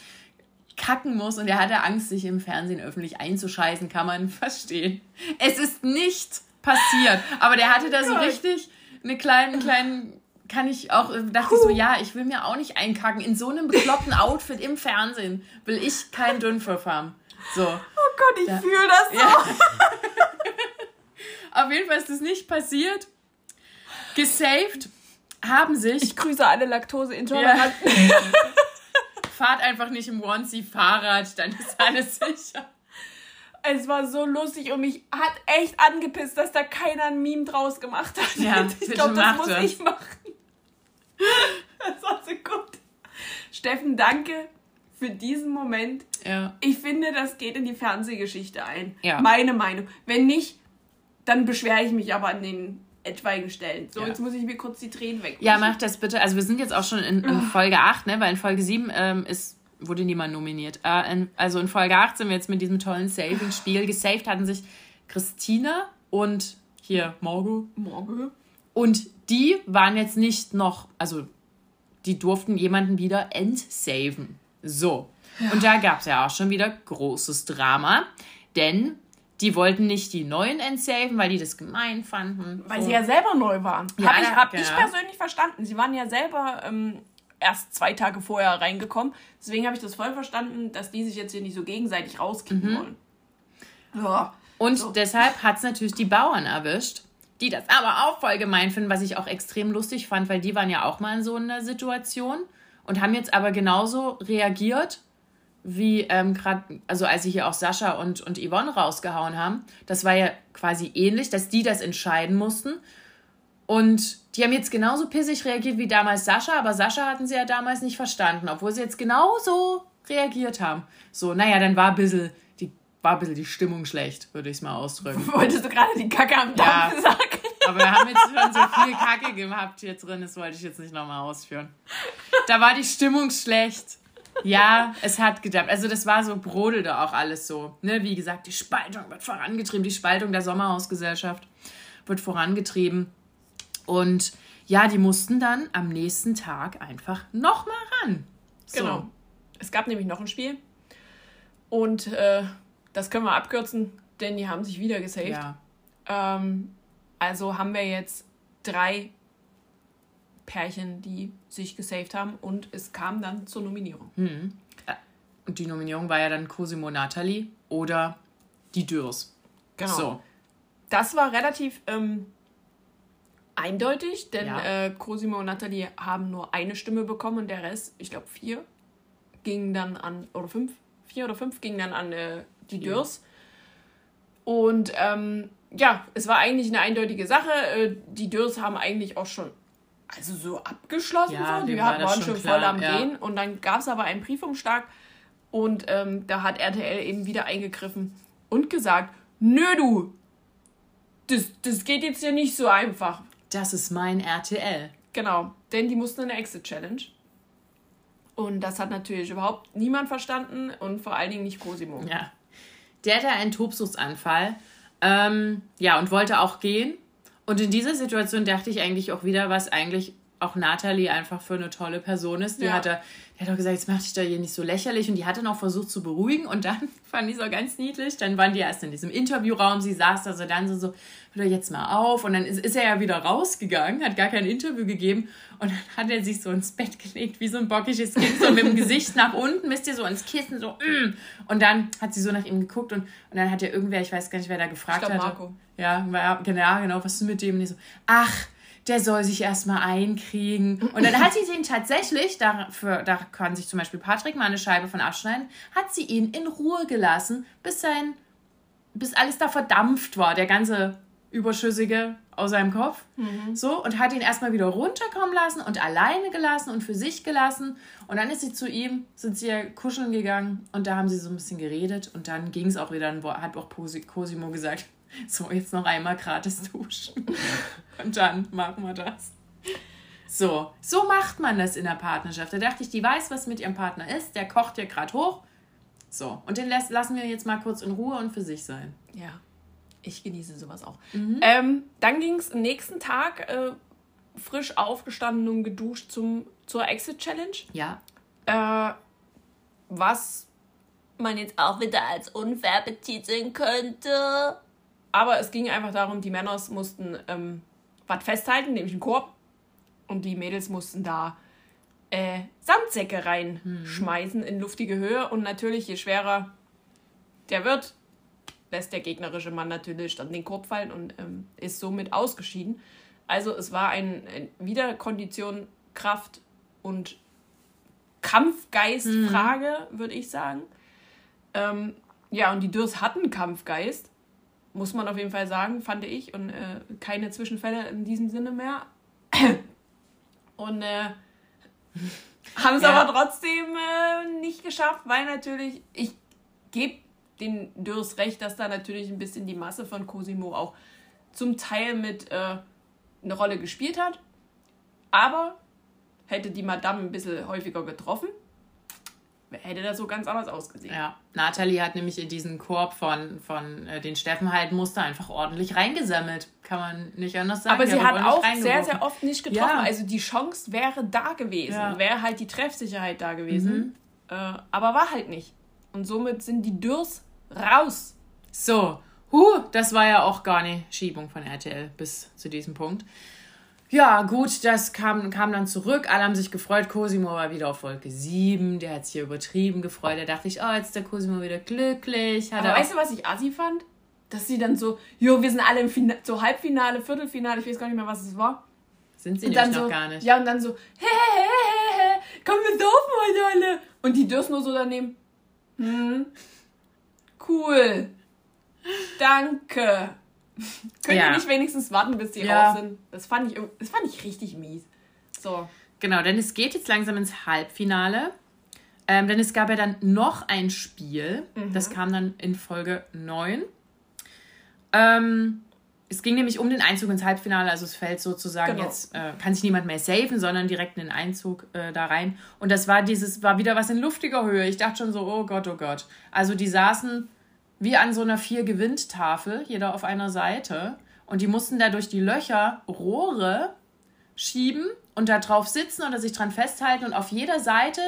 kacken muss und er hatte Angst, sich im Fernsehen öffentlich einzuscheißen, kann man verstehen. Es ist nicht passiert, aber der hatte da so richtig eine kleinen, kleinen, kann ich auch, äh, dachte ich so, ja, ich will mir auch nicht einkacken. In so einem bekloppten Outfit im Fernsehen will ich keinen Dünnpfiff haben. So. Oh Gott, ich fühle das so. Ja. Auf jeden Fall ist das nicht passiert. Gesaved haben sich. Ich grüße alle Laktoseintoleranten. Fahrt einfach nicht im Onesie Fahrrad, dann ist alles sicher. Es war so lustig und mich hat echt angepisst, dass da keiner ein Meme draus gemacht hat. Ja, ich glaube, das muss das. ich machen. Das war so gut. Steffen, danke für diesen Moment. Ja. Ich finde, das geht in die Fernsehgeschichte ein. Ja. Meine Meinung. Wenn nicht, dann beschwere ich mich aber an den etwaigen Stellen. So, Ja. jetzt muss ich mir kurz die Tränen weg. Ja, mach das bitte. Also wir sind jetzt auch schon in, in Folge 8, ne? weil in Folge 7 ähm, ist wurde niemand nominiert. Äh, also in Folge 8 sind wir jetzt mit diesem tollen Saving-Spiel. Gesaved hatten sich Christina und hier Morgo. Morgo. Und die waren jetzt nicht noch, also die durften jemanden wieder entsaven. So. Ja. Und da gab es ja auch schon wieder großes Drama, denn die wollten nicht die neuen entsaven, weil die das gemein fanden. Weil so. sie ja selber neu waren. Ja, habe ich, hab ja. ich persönlich verstanden. Sie waren ja selber ähm, erst zwei Tage vorher reingekommen. Deswegen habe ich das voll verstanden, dass die sich jetzt hier nicht so gegenseitig rauskicken mhm. wollen. Ja. Und so. deshalb hat es natürlich die Bauern erwischt, die das aber auch voll gemein finden, was ich auch extrem lustig fand, weil die waren ja auch mal in so einer Situation und haben jetzt aber genauso reagiert wie ähm, gerade, also als sie hier auch Sascha und, und Yvonne rausgehauen haben. Das war ja quasi ähnlich, dass die das entscheiden mussten. Und die haben jetzt genauso pissig reagiert wie damals Sascha, aber Sascha hatten sie ja damals nicht verstanden, obwohl sie jetzt genauso reagiert haben. So, naja, dann war ein bisschen die, war ein bisschen die Stimmung schlecht, würde ich es mal ausdrücken. Wolltest du gerade die Kacke am Dampf ja, sagen? Aber wir haben jetzt schon so viel Kacke gehabt hier drin, das wollte ich jetzt nicht nochmal ausführen. Da war die Stimmung schlecht. Ja, es hat gedammt. Also das war so, brodelte auch alles so. Ne? Wie gesagt, die Spaltung wird vorangetrieben, die Spaltung der Sommerhausgesellschaft wird vorangetrieben. Und ja, die mussten dann am nächsten Tag einfach nochmal ran. So. Genau. Es gab nämlich noch ein Spiel. Und äh, das können wir abkürzen, denn die haben sich wieder gesaved. Ja. Ähm, also haben wir jetzt drei Pärchen, die sich gesaved haben und es kam dann zur Nominierung. Mhm. Und die Nominierung war ja dann Cosimo Natalie oder die Dürrs. Genau. So. Das war relativ ähm, eindeutig, denn ja. äh, Cosimo und Nathalie haben nur eine Stimme bekommen und der Rest, ich glaube vier, ging dann an, oder fünf, vier oder fünf gingen dann an äh, die Dürrs. Und ähm, ja, es war eigentlich eine eindeutige Sache. Äh, die Dürrs haben eigentlich auch schon also so abgeschlossen. Ja, so. Die waren, waren schon klar, voll am ja. Gehen. Und dann gab es aber einen Briefumschlag und ähm, da hat RTL eben wieder eingegriffen und gesagt, nö du, das, das geht jetzt ja nicht so einfach das ist mein RTL. Genau, denn die mussten eine Exit-Challenge. Und das hat natürlich überhaupt niemand verstanden und vor allen Dingen nicht Cosimo. Ja. Der hatte einen Tobsuchtsanfall. Ähm, ja, und wollte auch gehen. Und in dieser Situation dachte ich eigentlich auch wieder, was eigentlich auch Nathalie einfach für eine tolle Person ist. Die ja. hat er hat auch gesagt, jetzt mach dich da hier nicht so lächerlich. Und die hat dann auch versucht zu beruhigen. Und dann fand ich so ganz niedlich. Dann waren die erst in diesem Interviewraum. Sie saß da so dann so, so hör jetzt mal auf. Und dann ist, ist er ja wieder rausgegangen, hat gar kein Interview gegeben. Und dann hat er sich so ins Bett gelegt, wie so ein bockiges Kind, so mit dem Gesicht nach unten, wisst ihr, so ins Kissen, so, mm. Und dann hat sie so nach ihm geguckt und, und dann hat ja irgendwer, ich weiß gar nicht, wer da gefragt hat. Marco. Ja, genau, genau, was ist mit dem? Und ich so, ach, der soll sich erstmal einkriegen. Und dann hat sie ihn tatsächlich, dafür, da kann sich zum Beispiel Patrick mal eine Scheibe von abschneiden, hat sie ihn in Ruhe gelassen, bis sein, bis alles da verdampft war, der ganze Überschüssige aus seinem Kopf. Mhm. So, und hat ihn erstmal wieder runterkommen lassen und alleine gelassen und für sich gelassen. Und dann ist sie zu ihm, sind sie ja kuscheln gegangen und da haben sie so ein bisschen geredet und dann ging es auch wieder, dann hat auch Cosimo gesagt, so, jetzt noch einmal gratis duschen. Und dann machen wir das. So, so macht man das in der Partnerschaft. Da dachte ich, die weiß, was mit ihrem Partner ist. Der kocht ja gerade hoch. So, und den lassen wir jetzt mal kurz in Ruhe und für sich sein. Ja, ich genieße sowas auch. Mhm. Ähm, dann ging es am nächsten Tag äh, frisch aufgestanden und geduscht zum, zur Exit Challenge. Ja. Äh, was man jetzt auch wieder als unfair betiteln könnte. Aber es ging einfach darum, die Männer mussten ähm, was festhalten, nämlich einen Korb. Und die Mädels mussten da äh, Sandsäcke reinschmeißen in luftige Höhe. Und natürlich, je schwerer der wird, lässt der gegnerische Mann natürlich dann den Korb fallen und ähm, ist somit ausgeschieden. Also es war ein, ein wieder Kondition, Kraft und Kampfgeist-Frage, mhm. würde ich sagen. Ähm, ja, und die Dürs hatten Kampfgeist muss man auf jeden Fall sagen, fand ich. Und äh, keine Zwischenfälle in diesem Sinne mehr. Und äh, haben es ja. aber trotzdem äh, nicht geschafft, weil natürlich, ich gebe den Dürrs recht, dass da natürlich ein bisschen die Masse von Cosimo auch zum Teil mit äh, eine Rolle gespielt hat. Aber hätte die Madame ein bisschen häufiger getroffen, hätte das so ganz anders ausgesehen. Ja, Nathalie hat nämlich in diesen Korb von, von äh, den Steffen halt Muster einfach ordentlich reingesammelt. Kann man nicht anders sagen. Aber sie hat auch sehr, sehr oft nicht getroffen. Ja. Also die Chance wäre da gewesen. Ja. Wäre halt die Treffsicherheit da gewesen. Äh, aber war halt nicht. Und somit sind die Dürrs raus. So, huh, das war ja auch gar nicht Schiebung von RTL bis zu diesem Punkt. Ja, gut, das kam, kam dann zurück. Alle haben sich gefreut. Cosimo war wieder auf Wolke 7. Der hat sich hier übertrieben gefreut. Da dachte ich, oh, jetzt ist der Cosimo wieder glücklich. Hat Aber er weißt du, was ich assi fand? Dass sie dann so, jo, wir sind alle im Fina so Halbfinale, Viertelfinale, ich weiß gar nicht mehr, was es war. sind sie Und dann noch so, gar nicht. ja, und dann so, hä, hä, hä, hä, komm, wir saufen heute alle. Und die Dürrs nur so daneben, hm, cool, danke. Könnt Ja. ihr nicht wenigstens warten, bis die Ja. raus sind? Das fand ich, das fand ich richtig mies. So. Genau, denn es geht jetzt langsam ins Halbfinale. Ähm, denn es gab ja dann noch ein Spiel. Mhm. Das kam dann in Folge 9. Ähm, es ging nämlich um den Einzug ins Halbfinale. Also es fällt sozusagen Genau. jetzt, äh, kann sich niemand mehr safen, sondern direkt in den Einzug äh, da rein. Und das war dieses, war wieder was in luftiger Höhe. Ich dachte schon so, oh Gott, oh Gott. Also die saßen wie an so einer Vier-Gewinnt-Tafel, jeder auf einer Seite. Und die mussten da durch die Löcher Rohre schieben und da drauf sitzen oder sich dran festhalten. Und auf jeder Seite,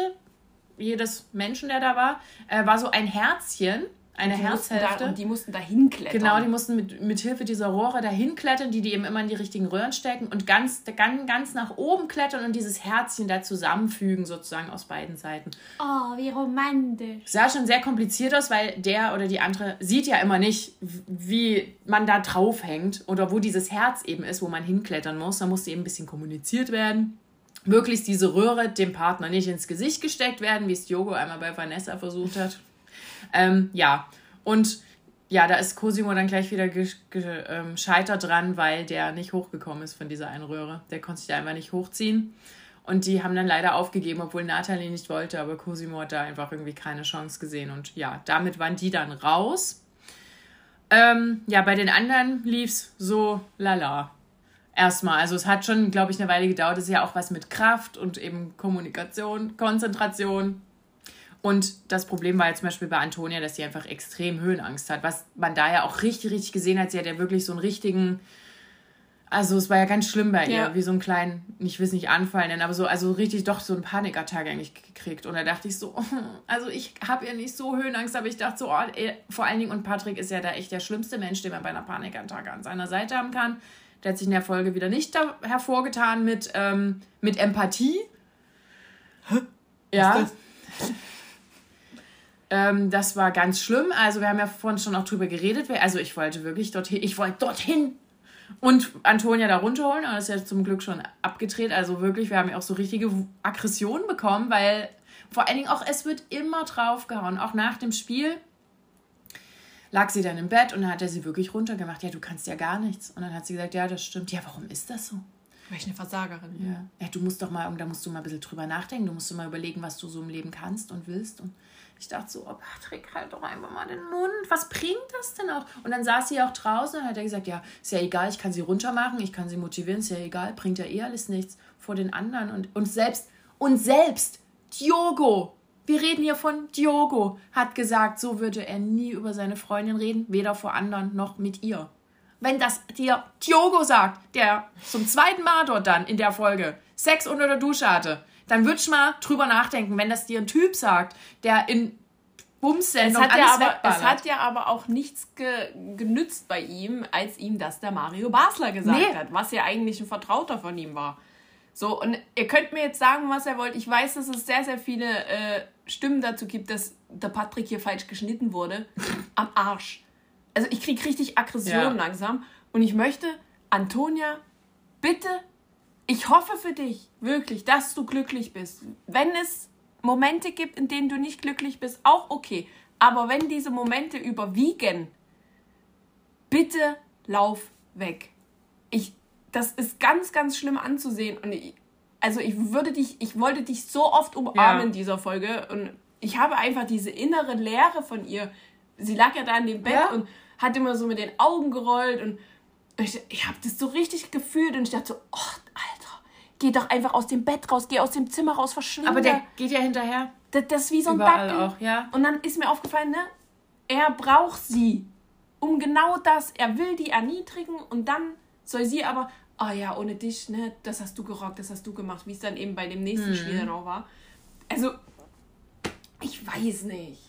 jedes Menschen, der da war, äh, war so ein Herzchen, eine Die mussten, da, Herzhälfte. und die mussten da hinklettern. Genau, die mussten mit, mit Hilfe dieser Rohre dahin klettern, die die eben immer in die richtigen Röhren stecken und ganz, ganz, ganz nach oben klettern und dieses Herzchen da zusammenfügen, sozusagen aus beiden Seiten. Oh, wie romantisch. Sah schon sehr kompliziert aus, weil der oder die andere sieht ja immer nicht, wie man da drauf hängt oder wo dieses Herz eben ist, wo man hinklettern muss. Da musste eben ein bisschen kommuniziert werden. Möglichst diese Röhre dem Partner nicht ins Gesicht gesteckt werden, wie es Diogo einmal bei Vanessa versucht hat. Ähm, ja, und ja, da ist Cosimo dann gleich wieder gescheitert ge ähm, dran, weil der nicht hochgekommen ist von dieser einen Röhre. Der konnte sich da einfach nicht hochziehen. Und die haben dann leider aufgegeben, obwohl Nathalie nicht wollte, aber Cosimo hat da einfach irgendwie keine Chance gesehen. Und ja, damit waren die dann raus. Ähm, ja, bei den anderen lief's so lala. Erstmal. Also es hat schon, glaube ich, eine Weile gedauert. Es ist ja auch was mit Kraft und eben Kommunikation, Konzentration. Und das Problem war jetzt zum Beispiel bei Antonia, dass sie einfach extrem Höhenangst hat, was man da ja auch richtig, richtig gesehen hat. Sie hat ja wirklich so einen richtigen, also es war ja ganz schlimm bei ihr, Ja. wie so einen kleinen, ich will es nicht Anfall nennen, aber so, also richtig doch so einen Panikattack eigentlich gekriegt. Und da dachte ich so, also ich habe ja nicht so Höhenangst, aber ich dachte so, oh, vor allen Dingen, und Patrick ist ja da echt der schlimmste Mensch, den man bei einer Panikattacke an seiner Seite haben kann. Der hat sich in der Folge wieder nicht hervorgetan mit, ähm, mit Empathie. Ja. das? Ähm, das war ganz schlimm. Also wir haben ja vorhin schon auch drüber geredet. Also ich wollte wirklich dorthin, ich wollte dorthin und Antonia da runterholen, aber das ist ja zum Glück schon abgedreht. Also wirklich, wir haben ja auch so richtige Aggression bekommen, weil vor allen Dingen auch es wird immer draufgehauen. Auch nach dem Spiel lag sie dann im Bett und dann hat er sie wirklich runtergemacht. Ja, du kannst ja gar nichts. Und dann hat sie gesagt, ja, das stimmt. Ja, warum ist das so? Weil ich eine Versagerin bin. Ja. ja, du musst doch mal, da musst du mal ein bisschen drüber nachdenken. Du musst du mal überlegen, was du so im Leben kannst und willst. Und ich dachte so, oh Patrick, halt doch einfach mal den Mund. Was bringt das denn auch? Und dann saß sie auch draußen und hat er gesagt, ja, ist ja egal, ich kann sie runtermachen, ich kann sie motivieren, ist ja egal, bringt ja eh alles nichts vor den anderen. Und, und selbst, und selbst Diogo, wir reden hier von Diogo, hat gesagt, so würde er nie über seine Freundin reden, weder vor anderen noch mit ihr. Wenn das dir Diogo sagt, der zum zweiten Mal dort dann in der Folge Sex unter der Dusche hatte, dann würdest du mal drüber nachdenken, wenn das dir ein Typ sagt, der in Es Bumsendung hat, ja alles aber, wegballert. es hat ja aber auch nichts ge genützt bei ihm, als ihm das der Mario Basler gesagt Nee. hat, was ja eigentlich ein Vertrauter von ihm war. So, und ihr könnt mir jetzt sagen, was ihr wollt. Ich weiß, dass es sehr, sehr viele äh, Stimmen dazu gibt, dass der Patrick hier falsch geschnitten wurde. Am Arsch. Also ich kriege richtig Aggression Ja. langsam. Und ich möchte, Antonia, bitte, ich hoffe für dich, wirklich, dass du glücklich bist. Wenn es Momente gibt, in denen du nicht glücklich bist, auch okay. Aber wenn diese Momente überwiegen, bitte lauf weg. Ich, das ist ganz, ganz schlimm anzusehen. Und ich, also ich würde dich, ich wollte dich so oft umarmen Ja. in dieser Folge. Und ich habe einfach diese innere Leere von ihr. Sie lag ja da in dem Bett Ja. und hat immer so mit den Augen gerollt und ich, ich habe das so richtig gefühlt und ich dachte so, oh, Alter, geh doch einfach aus dem Bett raus, geh aus dem Zimmer raus, verschwinde. Aber der geht ja hinterher. Das, das ist wie so ein Überall Dackel. auch, ja. Und dann ist mir aufgefallen, ne? Er braucht sie. Um genau das. Er will die erniedrigen und dann soll sie aber, ah ja, ohne dich, ne, das hast du gerockt, das hast du gemacht, wie es dann eben bei dem nächsten Mhm. Spiel dann auch war. Also, ich weiß nicht.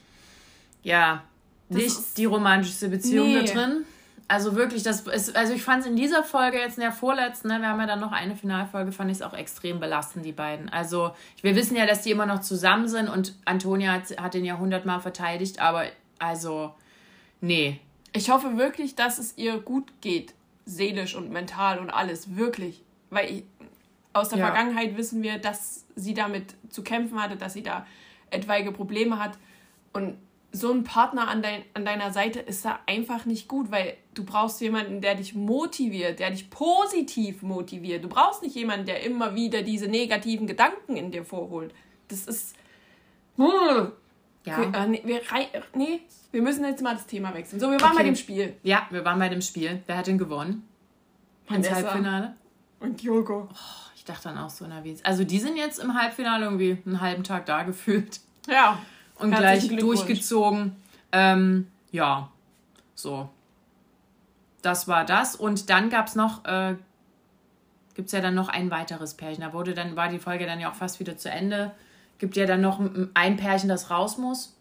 Ja, Das nicht die romantischste Beziehung Nee. da drin. Also wirklich, das ist, also ich fand es in dieser Folge, jetzt in der vorletzten, ne, wir haben ja dann noch eine Finalfolge, fand ich es auch extrem belastend, die beiden. Also wir wissen ja, dass die immer noch zusammen sind und Antonia hat, hat den ja hundertmal verteidigt, aber also, nee. Ich hoffe wirklich, dass es ihr gut geht. Seelisch und mental und alles. Wirklich. Weil ich, aus der Ja. Vergangenheit wissen wir, dass sie damit zu kämpfen hatte, dass sie da etwaige Probleme hat. Und so ein Partner an, dein, an deiner Seite ist da einfach nicht gut, weil du brauchst jemanden, der dich motiviert, der dich positiv motiviert. Du brauchst nicht jemanden, der immer wieder diese negativen Gedanken in dir vorholt. Das ist. Ja. Wir, äh, nee, wir, nee, wir müssen jetzt mal das Thema wechseln. So, wir waren bei Okay. dem Spiel. Ja, wir waren bei dem Spiel. Wer hat denn gewonnen? Ins. Halbfinale? Und Joko. Ich dachte dann auch so, wie. Also die sind jetzt im Halbfinale irgendwie einen halben Tag da gefühlt. Ja. und gleich durchgezogen. Ähm, ja, so. Das war das. Und dann gab es noch, äh, gibt es ja dann noch ein weiteres Pärchen. Da wurde dann, war die Folge dann ja auch fast wieder zu Ende. Gibt ja dann noch ein Pärchen, das raus muss,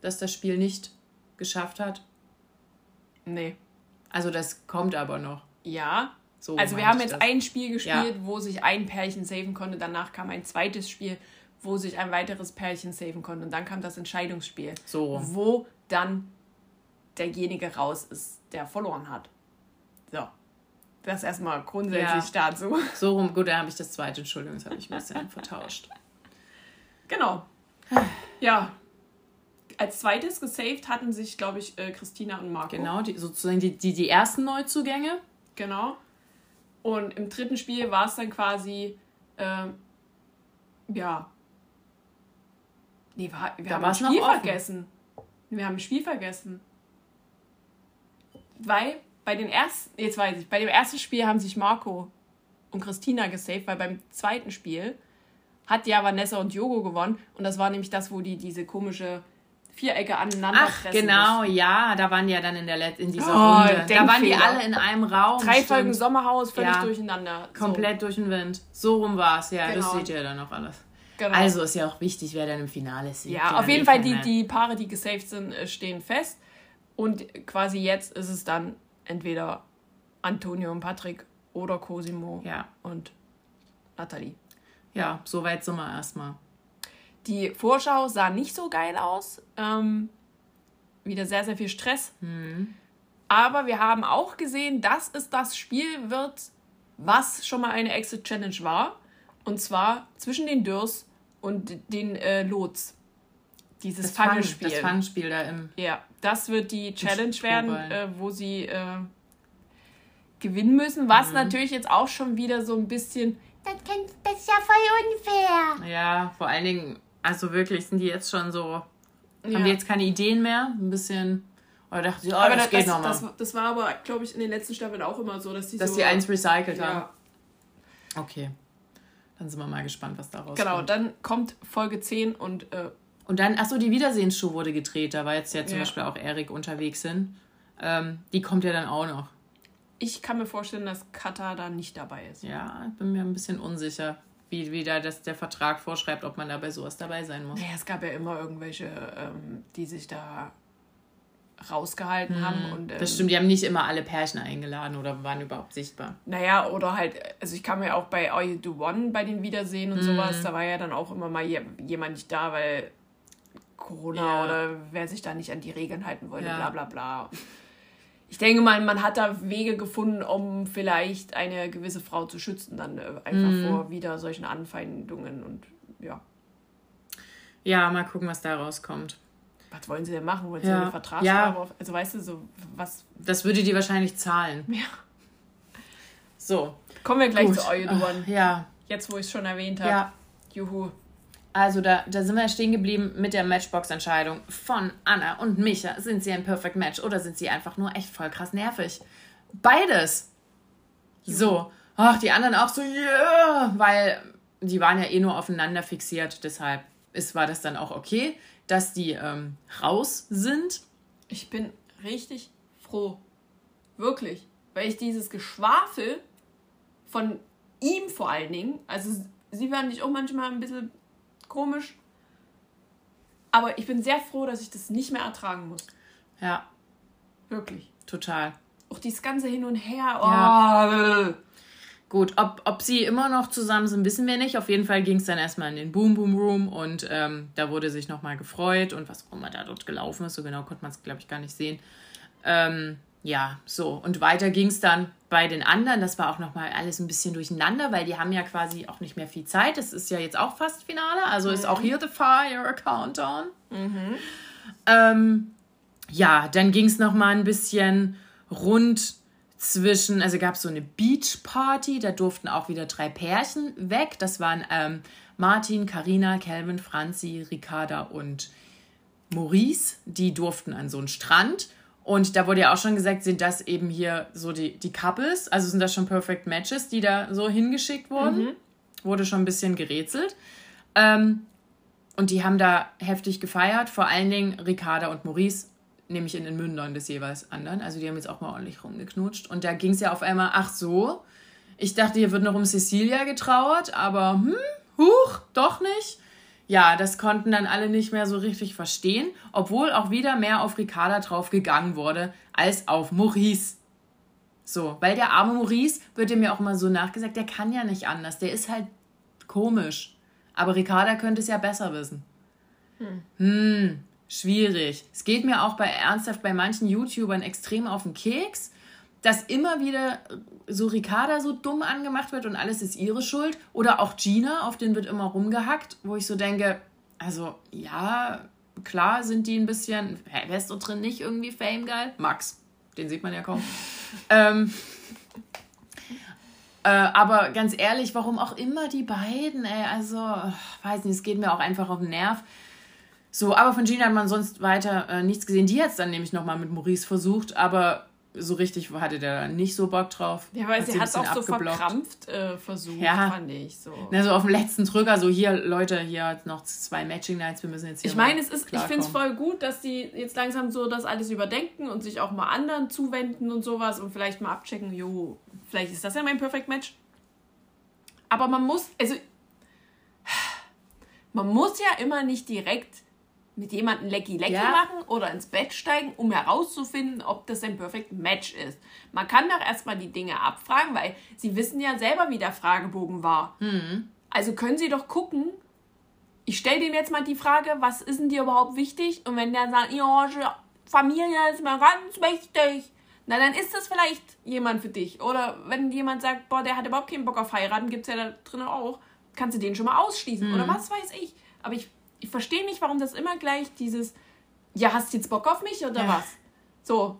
das das Spiel nicht geschafft hat. Nee. Also das kommt aber noch. Ja. So Also wir haben jetzt das. ein Spiel gespielt, wo sich ein Pärchen saven konnte. Danach kam ein zweites Spiel, wo sich ein weiteres Pärchen saven konnte. Und dann kam das Entscheidungsspiel, So. wo dann derjenige raus ist, der verloren hat. So. Das erstmal grundsätzlich Ja. dazu. So rum, gut, da habe ich das zweite, Entschuldigung, das habe ich ein bisschen vertauscht. Genau. Ja. Als zweites gesaved hatten sich, glaube ich, äh, Christina und Marco. Genau, die, sozusagen die, die, die ersten Neuzugänge. Genau. Und im dritten Spiel war es dann quasi, ähm, ja. Nee, war, wir Da haben ein Spiel vergessen. Wir haben ein Spiel vergessen. Weil bei den ersten, jetzt weiß ich, bei dem ersten Spiel haben sich Marco und Christina gesaved, weil beim zweiten Spiel hat ja Vanessa und Jogo gewonnen. Und das war nämlich das, wo die diese komische Vierecke aneinander Ach, genau, ja, da waren die ja dann in, der Let in dieser Oh, Runde. Da waren die alle in einem Raum. Drei stimmt. Folgen Sommerhaus, völlig Ja. durcheinander. So, Komplett durch den Wind. So rum war es, ja, das Genau. seht ihr dann noch alles. genau. Also ist ja auch wichtig, wer dann im Finale ist. Ja, auf jeden Fall, die, die Paare, die gesaved sind, äh, stehen fest. Und quasi jetzt ist es dann entweder Antonio und Patrick oder Cosimo Ja, und Nathalie. ja, soweit sind wir erstmal. Die Vorschau sah nicht so geil aus. Ähm, wieder sehr, sehr viel Stress. Aber wir haben auch gesehen, dass es das Spiel wird, was schon mal eine Exit Challenge war. Und zwar zwischen den Dürrs und den äh, Lots. Dieses Das, Fang, Fangespiel. das Fangspiel da im. Ja, das wird die Challenge werden, äh, wo sie äh, gewinnen müssen. Was Mhm. natürlich jetzt auch schon wieder so ein bisschen. Das, kann, das ist ja voll unfair. Ja, vor allen Dingen, also wirklich sind die jetzt schon so. Ja. Haben die jetzt keine Ideen mehr? Ein bisschen. Oder dachte ich, oh, aber das, das, geht nochmal. das, das war aber, glaube ich, in den letzten Staffeln auch immer so, dass die Dass so. die eins recycelt haben. ja, Okay. Dann sind wir mal gespannt, was daraus Genau, kommt. dann kommt Folge 10 und äh, Und dann, achso, die Wiedersehensshow wurde gedreht. Da war jetzt ja zum Ja. Beispiel auch Erik unterwegs sind. Ähm, die kommt ja dann auch noch. ich kann mir vorstellen, dass Kata da nicht dabei ist. Ja, ich bin mir ein bisschen unsicher, wie, wie da das, der Vertrag vorschreibt, ob man da bei sowas dabei sein muss. Naja, es gab ja immer irgendwelche, ähm, die sich da rausgehalten haben. Und, ähm, Hm, Das stimmt, die haben nicht immer alle Pärchen eingeladen oder waren überhaupt sichtbar. Naja, oder halt, also ich kam ja auch bei All You Do One bei den Wiedersehen und sowas, da war ja dann auch immer mal je, jemand nicht da, weil Corona Ja. oder wer sich da nicht an die Regeln halten wollte, Ja. bla bla bla. Ich denke mal, man hat da Wege gefunden, um vielleicht eine gewisse Frau zu schützen, dann äh, einfach vor wieder solchen Anfeindungen und ja. Ja, mal gucken, was da rauskommt. Was wollen sie denn machen? Wollen sie Ja. eine Vertragsstrafe Ja. Also weißt du, so was. Das würde die wahrscheinlich zahlen. Ja. So. Kommen wir gleich Gut. zu One. Ja, Jetzt, wo ich es schon erwähnt habe. ja. Juhu. Also da, da sind wir stehen geblieben mit der Matchbox-Entscheidung von Anna und Micha. Sind sie ein Perfect Match oder sind sie einfach nur echt voll krass nervig? Beides. So. ach, die anderen auch so, yeah, weil die waren ja eh nur aufeinander fixiert, deshalb ist, war das dann auch okay, dass die ähm, raus sind. Ich bin richtig froh. Wirklich. Weil ich dieses Geschwafel von ihm vor allen Dingen, also sie waren nicht auch manchmal ein bisschen komisch, aber ich bin sehr froh, dass ich das nicht mehr ertragen muss. Ja. Wirklich. Total. Auch dieses ganze Hin und Her. Oh. Ja. Gut, ob, ob sie immer noch zusammen sind, wissen wir nicht. Auf jeden Fall ging es dann erstmal in den Boom Boom Room und ähm, da wurde sich nochmal gefreut und was auch immer da dort gelaufen ist. So genau konnte man es, glaube ich, gar nicht sehen. Ähm, ja, so. Und weiter ging es dann bei den anderen. Das war auch nochmal alles ein bisschen durcheinander, weil die haben ja quasi auch nicht mehr viel Zeit. Es ist ja jetzt auch fast Finale. Also mhm. ist auch mhm. hier The Fire Countdown. Mhm. Ähm, ja, dann ging es nochmal ein bisschen rund zwischen, also gab es so eine Beach-Party, da durften auch wieder drei Pärchen weg. Das waren ähm, Martin, Karina, Calvin, Franzi, Ricarda und Maurice. Die durften an so einen Strand. Und da wurde ja auch schon gesagt, sind das eben hier so die, die Couples, also sind das schon Perfect Matches, die da so hingeschickt wurden. Mhm. Wurde schon ein bisschen gerätselt. Ähm, und die haben da heftig gefeiert, vor allen Dingen Ricarda und Maurice nämlich in den Mündern des jeweils anderen. Also die haben jetzt auch mal ordentlich rumgeknutscht. Und da ging es ja auf einmal, ach so, ich dachte, hier wird noch um Cecilia getrauert, aber hm, huch, doch nicht. Ja, das konnten dann alle nicht mehr so richtig verstehen, obwohl auch wieder mehr auf Ricarda drauf gegangen wurde als auf Maurice. So, weil der arme Maurice, wird mir auch mal so nachgesagt, der kann ja nicht anders, der ist halt komisch. Aber Ricarda könnte es ja besser wissen. Hm. hm schwierig. Es geht mir auch bei ernsthaft bei manchen YouTubern extrem auf den Keks, dass immer wieder so Ricarda so dumm angemacht wird und alles ist ihre Schuld. Oder auch Gina, auf den wird immer rumgehackt, wo ich so denke, also ja, klar sind die ein bisschen, hä, wer ist so drin nicht irgendwie Fame geil? Max, den sieht man ja kaum. ähm, äh, aber ganz ehrlich, warum auch immer die beiden, ey, also, weiß nicht, es geht mir auch einfach auf den Nerv. So, aber von Gina hat man sonst weiter äh, nichts gesehen. Die hat es dann nämlich nochmal mit Maurice versucht, aber so richtig hatte der nicht so Bock drauf. Ja, weil hat sie hat es auch so verkrampft äh, versucht, ja. fand ich so. Na, so auf dem letzten Drücker, so hier, Leute, hier noch zwei Matching Nights, wir müssen jetzt hier Ich meine, es ist, ich finde es voll gut, dass die jetzt langsam so das alles überdenken und sich auch mal anderen zuwenden und sowas und vielleicht mal abchecken, jo, vielleicht ist das ja mein Perfect Match. Aber man muss, also man muss ja immer nicht direkt mit jemandem Lecky Lecky ja. machen oder ins Bett steigen, um herauszufinden, ob das ein Perfect Match ist. Man kann doch erstmal die Dinge abfragen, weil sie wissen ja selber, wie der Fragebogen war. Mhm. Also können sie doch gucken, ich stelle dem jetzt mal die Frage, was ist denn dir überhaupt wichtig? Und wenn der sagt, ja, Familie ist mir ganz wichtig, na dann ist das vielleicht jemand für dich. Oder wenn jemand sagt, boah, der hat überhaupt keinen Bock auf heiraten, gibt es ja da drinnen auch, kannst du den schon mal ausschließen. Mhm. Oder was weiß ich. Aber ich ich verstehe nicht, warum das immer gleich dieses, ja, hast du jetzt Bock auf mich oder ja. was? So.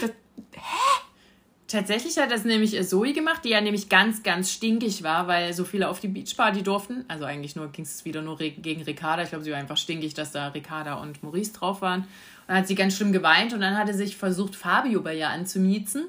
Das, hä? Tatsächlich hat das nämlich Zoe gemacht, die ja nämlich ganz, ganz stinkig war, weil so viele auf die Beachparty durften. Also eigentlich nur ging es wieder nur gegen Ricarda. Ich glaube, sie war einfach stinkig, dass da Ricarda und Maurice drauf waren. Und dann hat sie ganz schlimm geweint und dann hatte sich versucht, Fabio bei ihr anzumiezen.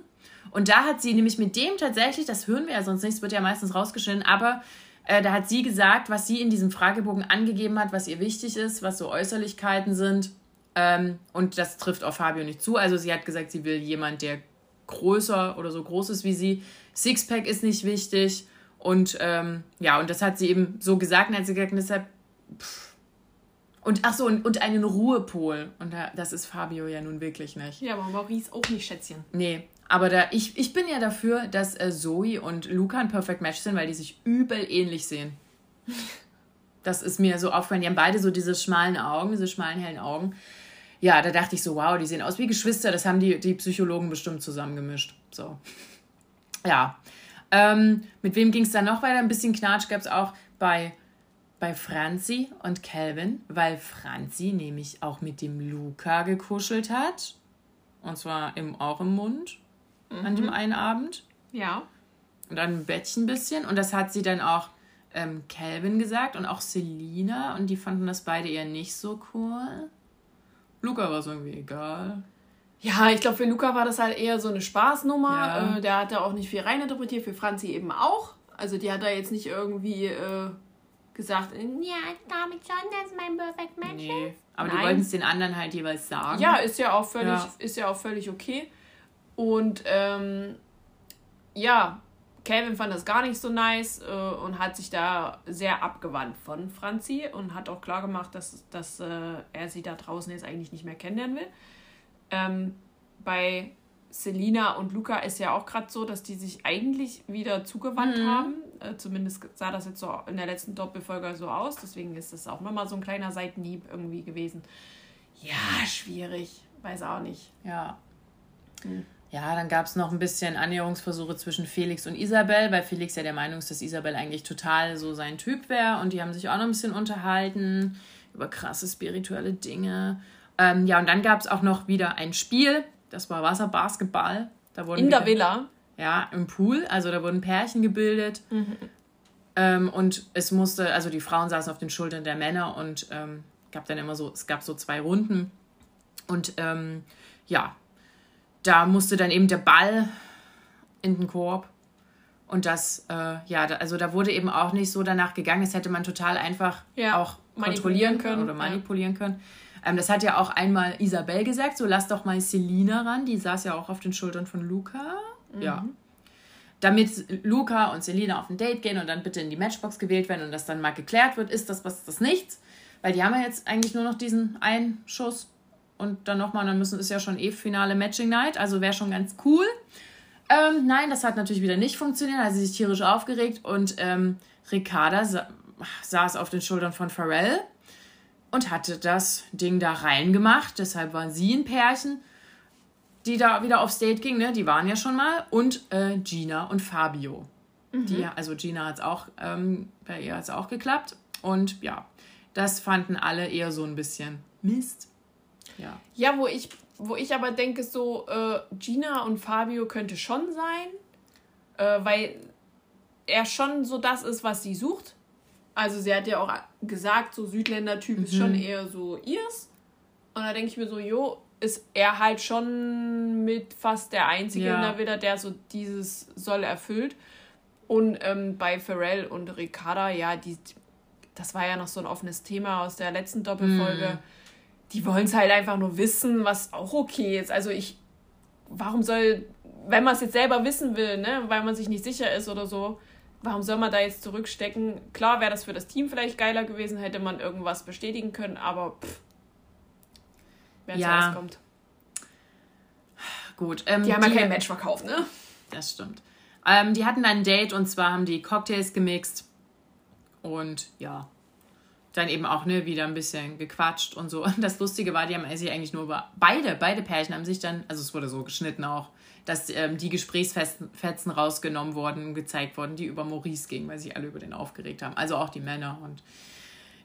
Und da hat sie nämlich mit dem tatsächlich, das hören wir ja sonst nicht, es wird ja meistens rausgeschnitten, aber äh, da hat sie gesagt, was sie in diesem Fragebogen angegeben hat, was ihr wichtig ist, was so Äußerlichkeiten sind. Ähm, und das trifft auf Fabio nicht zu. Also sie hat gesagt, sie will jemand, der größer oder so groß ist wie sie. Sixpack ist nicht wichtig. Und ähm, ja, und das hat sie eben so gesagt und hat sie gesagt, deshalb. Pff. Und ach so, und, und einen Ruhepol. Und da, das ist Fabio ja nun wirklich nicht. Ja, aber Maurice auch nicht, Schätzchen. Nee, aber da, ich, ich bin ja dafür, dass äh, Zoe und Luca ein Perfect Match sind, weil die sich übel ähnlich sehen. Das ist mir so aufgefallen. Die haben beide so diese schmalen Augen, diese schmalen, hellen Augen. Ja, da dachte ich so, wow, die sehen aus wie Geschwister. Das haben die, die Psychologen bestimmt zusammengemischt. So. Ja. Ähm, mit wem ging es dann noch weiter? Ein bisschen Knatsch gab es auch bei, bei Franzi und Calvin, weil Franzi nämlich auch mit dem Luca gekuschelt hat. Und zwar im, auch im Mund mhm. an dem mhm. einen Abend. Ja. Und dann im Bettchen ein bisschen. Und das hat sie dann auch ähm, Calvin gesagt und auch Selina. Und die fanden das beide eher nicht so cool. Luca war so irgendwie egal. Ja, ich glaube, für Luca war das halt eher so eine Spaßnummer. Ja. Äh, der hat da auch nicht viel reininterpretiert, für Franzi eben auch. Also die hat da jetzt nicht irgendwie äh, gesagt, ja, ich glaube schon, dass mein Perfect Match nee. ist. Aber Nein. die wollten es den anderen halt jeweils sagen. Ja, ist ja auch völlig, ja. Ist ja auch völlig okay. Und ähm, ja, Calvin fand das gar nicht so nice äh, und hat sich da sehr abgewandt von Franzi und hat auch klar gemacht, dass, dass äh, er sie da draußen jetzt eigentlich nicht mehr kennenlernen will. Ähm, bei Selina und Luca ist ja auch gerade so, dass die sich eigentlich wieder zugewandt mhm. haben. Äh, zumindest sah das jetzt so in der letzten Doppelfolge so aus. Deswegen ist das auch nochmal so ein kleiner Seitenhieb irgendwie gewesen. Ja, schwierig. Weiß auch nicht. Ja. Hm. Ja, dann gab es noch ein bisschen Annäherungsversuche zwischen Felix und Isabel, weil Felix ja der Meinung ist, dass Isabel eigentlich total so sein Typ wäre. Und die haben sich auch noch ein bisschen unterhalten über krasse spirituelle Dinge. Ähm, ja, und dann gab es auch noch wieder ein Spiel das war Wasserbasketball. Da wurden In der Villa? Ja, im Pool. Also da wurden Pärchen gebildet. Mhm. Ähm, und es musste, also die Frauen saßen auf den Schultern der Männer und ähm, gab dann immer so, es gab so zwei Runden. Und ähm, ja, da musste dann eben der Ball in den Korb. Und das, äh, ja, da, also da wurde eben auch nicht so danach gegangen. Das hätte man total einfach ja, auch kontrollieren können oder manipulieren ja. können. Ähm, das hat ja auch einmal Isabel gesagt, so lass doch mal Selina ran, die saß ja auch auf den Schultern von Luca. Mhm. Ja. Damit Luca und Selina auf ein Date gehen und dann bitte in die Matchbox gewählt werden und das dann mal geklärt wird, ist das was, ist das nichts? Weil die haben ja jetzt eigentlich nur noch diesen einen Schuss und dann nochmal, dann müssen ist ja schon eh Finale Matching Night, also wäre schon ganz cool. Ähm, nein, das hat natürlich wieder nicht funktioniert, hat sie sich tierisch aufgeregt und ähm, Ricarda sa saß auf den Schultern von Pharrell und hatte das Ding da reingemacht. Deshalb waren sie ein Pärchen, die da wieder aufs Date ging. Ne? Die waren ja schon mal. Und äh, Gina und Fabio. Mhm. Die, also Gina hat es auch, ähm, bei ihr hat es auch geklappt. Und ja, das fanden alle eher so ein bisschen Mist. Ja, ja wo, ich, wo ich aber denke, so äh, Gina und Fabio könnte schon sein, äh, weil er schon so das ist, was sie sucht. Also sie hat ja auch gesagt, so Südländer-Typ mhm. ist schon eher so ihrs. Und da denke ich mir so, jo, ist er halt schon mit fast der Einzige ja. in der Villa, der so dieses Soll erfüllt. Und ähm, bei Pharrell und Ricarda, ja, die, das war ja noch so ein offenes Thema aus der letzten Doppelfolge. Mhm. Die wollen es halt einfach nur wissen, was auch okay ist. Also ich, warum soll, wenn man es jetzt selber wissen will, ne, weil man sich nicht sicher ist oder so, warum soll man da jetzt zurückstecken? Klar wäre das für das Team vielleicht geiler gewesen, hätte man irgendwas bestätigen können, aber pff, wer ja. zuerst kommt. Gut. Ähm, die haben ja kein Match verkauft, ne? Das stimmt. Ähm, die hatten ein Date und zwar haben die Cocktails gemixt und ja, dann eben auch ne, wieder ein bisschen gequatscht und so. Und das Lustige war, die haben sich eigentlich nur über beide, beide Pärchen haben sich dann, also es wurde so geschnitten auch, dass ähm, die Gesprächsfetzen rausgenommen wurden, gezeigt wurden, die über Maurice gingen, weil sich alle über den aufgeregt haben. Also auch die Männer. Und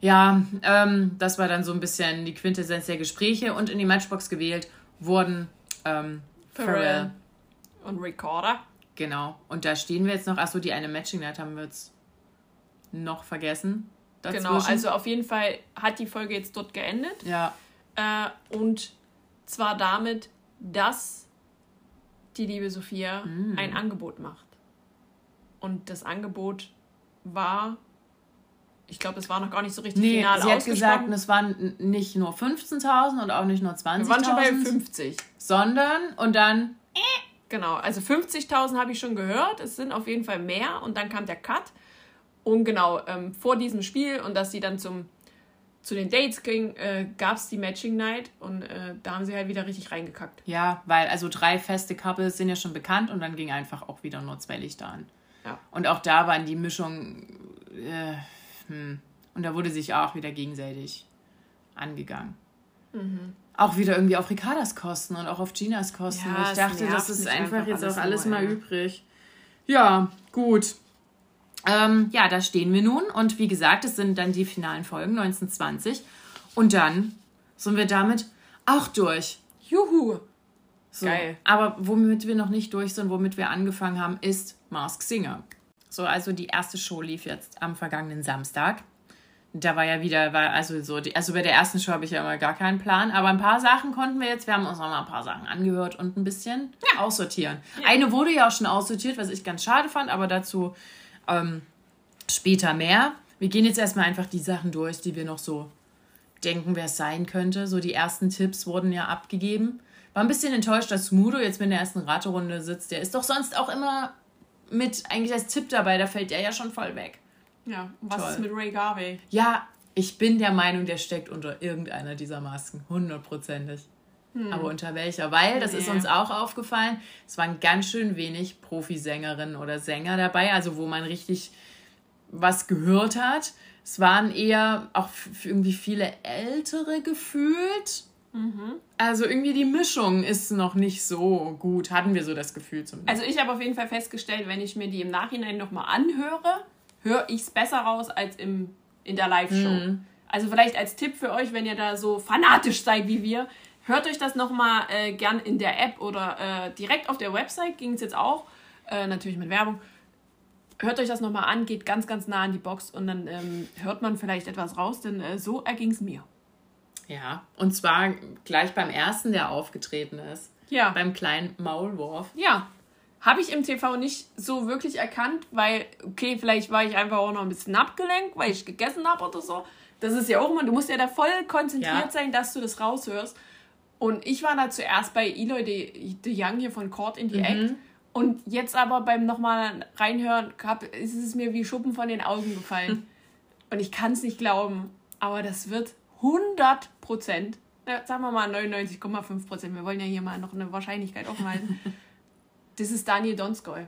ja, ähm, das war dann so ein bisschen die Quintessenz der Gespräche. Und in die Matchbox gewählt wurden ähm, Pharrell und Recorder. Genau. Und da stehen wir jetzt noch. Achso, die eine Matching Night haben wir jetzt noch vergessen. Dazwischen. Genau, also auf jeden Fall hat die Folge jetzt dort geendet. Ja. Äh, und zwar damit, dass die liebe Sophia mm. ein Angebot macht. Und das Angebot war, ich glaube, es war noch gar nicht so richtig nee, final sie hat gesagt, es waren nicht nur 15.000 und auch nicht nur 20.000. Wir waren schon bei 50. Sondern, und dann... Genau, also 50.000 habe ich schon gehört. Es sind auf jeden Fall mehr. Und dann kam der Cut. Und genau, ähm, vor diesem Spiel und dass sie dann zum zu den Dates ging, äh, gab es die Matching Night und äh, da haben sie halt wieder richtig reingekackt. Ja, weil also drei feste Couples sind ja schon bekannt und dann ging einfach auch wieder nur zwei Lichter an. Ja. Und auch da waren die Mischungen, äh, hm. und da wurde sich auch wieder gegenseitig angegangen. Mhm. Auch wieder irgendwie auf Ricardas Kosten und auch auf Ginas Kosten. Ja, ich dachte, das ist einfach, einfach jetzt auch alles nur, mal übrig. Ja, gut. Ähm, ja, da stehen wir nun. Und wie gesagt, es sind dann die finalen Folgen 1920. Und dann sind wir damit auch durch. Juhu! So. Geil. Aber womit wir noch nicht durch sind, womit wir angefangen haben, ist Mask Singer. So, also die erste Show lief jetzt am vergangenen Samstag. Da war ja wieder, war also so, die, also bei der ersten Show habe ich ja immer gar keinen Plan, aber ein paar Sachen konnten wir jetzt, wir haben uns auch mal ein paar Sachen angehört und ein bisschen ja. aussortieren. Ja. Eine wurde ja auch schon aussortiert, was ich ganz schade fand, aber dazu ähm, später mehr. Wir gehen jetzt erstmal einfach die Sachen durch, die wir noch so denken, wer es sein könnte. So die ersten Tipps wurden ja abgegeben. War ein bisschen enttäuscht, dass Smudo jetzt mit der ersten Raterunde sitzt. Der ist doch sonst auch immer mit eigentlich als Tipp dabei, da fällt der ja schon voll weg. Ja, was Toll. ist mit Ray Garvey? Ja, ich bin der Meinung, der steckt unter irgendeiner dieser Masken. Hundertprozentig. Hm. Aber unter welcher? Weil, das nee. ist uns auch aufgefallen, es waren ganz schön wenig Profisängerinnen oder Sänger dabei, also wo man richtig was gehört hat. Es waren eher auch irgendwie viele ältere gefühlt. Mhm. Also irgendwie die Mischung ist noch nicht so gut, hatten wir so das Gefühl zumindest. Also ich habe auf jeden Fall festgestellt, wenn ich mir die im Nachhinein nochmal anhöre, höre ich es besser raus als im, in der Live-Show. Mhm. Also vielleicht als Tipp für euch, wenn ihr da so fanatisch seid wie wir, hört euch das nochmal äh, gern in der App oder äh, direkt auf der Website, ging es jetzt auch, äh, natürlich mit Werbung. Hört euch das nochmal an, geht ganz, ganz nah an die Box und dann ähm, hört man vielleicht etwas raus, denn äh, so erging es mir. Ja, und zwar gleich beim ersten, der aufgetreten ist. Ja. Beim kleinen Maulwurf. Ja, habe ich im TV nicht so wirklich erkannt, weil, okay, vielleicht war ich einfach auch noch ein bisschen abgelenkt, weil ich gegessen habe oder so. Das ist ja auch immer, du musst ja da voll konzentriert ja. sein, dass du das raushörst. Und ich war da zuerst bei Eloy de, de Young hier von Court in die mhm. Act. Und jetzt aber beim nochmal reinhören, hab, ist es mir wie Schuppen von den Augen gefallen. Und ich kann es nicht glauben, aber das wird 100 Prozent, sagen wir mal 99,5 Prozent, wir wollen ja hier mal noch eine Wahrscheinlichkeit halten, das ist Daniel Donskoy.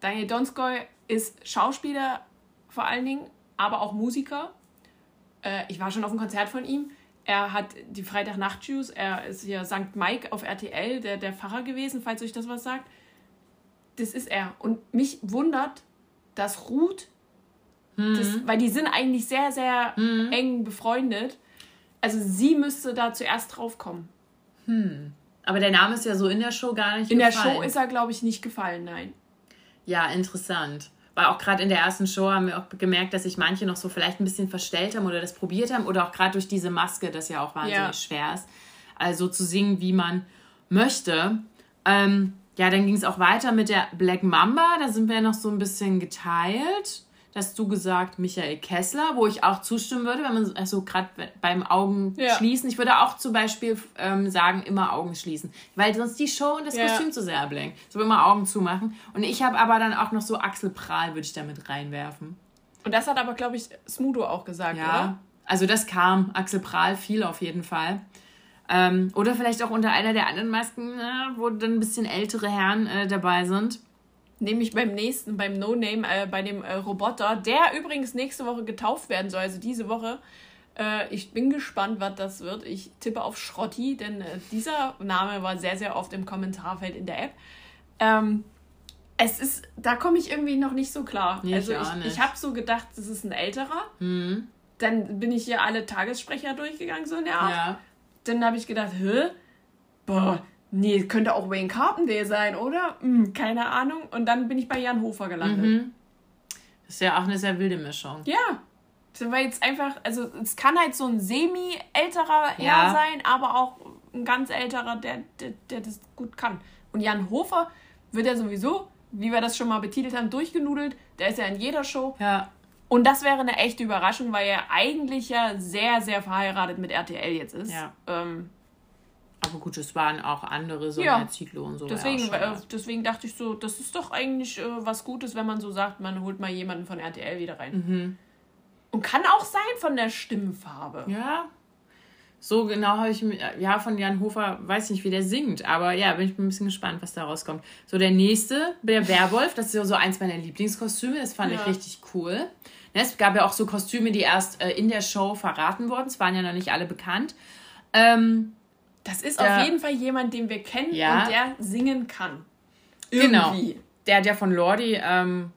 Daniel Donskoy ist Schauspieler vor allen Dingen, aber auch Musiker. Äh, ich war schon auf einem Konzert von ihm. Er hat die Freitag-Nacht-Juice, er ist hier St. Mike auf RTL, der, der Pfarrer gewesen, falls euch das was sagt. Das ist er. Und mich wundert, dass Ruth, mhm. das, weil die sind eigentlich sehr, sehr mhm. eng befreundet. Also sie müsste da zuerst drauf kommen. Hm. Aber der Name ist ja so in der Show gar nicht in gefallen. In der Show ist er, glaube ich, nicht gefallen, nein. Ja, interessant. Weil auch gerade in der ersten Show haben wir auch gemerkt, dass sich manche noch so vielleicht ein bisschen verstellt haben oder das probiert haben oder auch gerade durch diese Maske, das ja auch wahnsinnig ja. schwer ist. Also zu singen, wie man möchte. Ähm, ja, dann ging es auch weiter mit der Black Mamba. Da sind wir noch so ein bisschen geteilt hast du gesagt Michael Kessler, wo ich auch zustimmen würde, wenn man also gerade beim Augen ja. schließen. Ich würde auch zum Beispiel ähm, sagen, immer Augen schließen, weil sonst die Show und das ja. Kostüm zu sehr ablenkt. So immer Augen zumachen. Und ich habe aber dann auch noch so Axel Prahl, würde ich damit reinwerfen. Und das hat aber, glaube ich, Smudo auch gesagt, ja. oder? Also das kam, Axel Prahl viel auf jeden Fall. Ähm, oder vielleicht auch unter einer der anderen Masken, äh, wo dann ein bisschen ältere Herren äh, dabei sind nämlich beim nächsten, beim No Name, äh, bei dem äh, Roboter, der übrigens nächste Woche getauft werden soll, also diese Woche. Äh, ich bin gespannt, was das wird. Ich tippe auf Schrotti, denn äh, dieser Name war sehr, sehr oft im Kommentarfeld in der App. Ähm, es ist, da komme ich irgendwie noch nicht so klar. Nee, also ich, ich habe so gedacht, das ist ein älterer. Mhm. Dann bin ich hier alle Tagessprecher durchgegangen, so in der Art. Ja. Dann habe ich gedacht, hä? Boah, nee, könnte auch Wayne Carpendale sein, oder? Hm, keine Ahnung. Und dann bin ich bei Jan Hofer gelandet. Mhm. Das ist ja auch eine sehr wilde Mischung. Ja. Das war jetzt einfach, also es kann halt so ein semi-älterer Herr sein, aber auch ein ganz älterer, der, der, der das gut kann. Und Jan Hofer wird ja sowieso, wie wir das schon mal betitelt haben, durchgenudelt. Der ist ja in jeder Show. Ja. Und das wäre eine echte Überraschung, weil er eigentlich ja sehr, sehr verheiratet mit RTL jetzt ist. Ja. Ähm, aber gut, es waren auch andere, so ja. Zitlo und so. Deswegen, äh, deswegen dachte ich so, das ist doch eigentlich äh, was Gutes, wenn man so sagt, man holt mal jemanden von RTL wieder rein. Mhm. Und kann auch sein von der Stimmfarbe. Ja. So genau habe ich, ja, von Jan Hofer, weiß nicht, wie der singt, aber ja, bin ich ein bisschen gespannt, was da rauskommt. So, der nächste, der Werwolf, das ist so eins meiner Lieblingskostüme, das fand ja. ich richtig cool. Ne, es gab ja auch so Kostüme, die erst äh, in der Show verraten wurden, es waren ja noch nicht alle bekannt. Ähm, das ist der, auf jeden Fall jemand, den wir kennen ja, und der singen kann. Genau. Irgendwie. Genau. Der hat ja von Lordi ähm,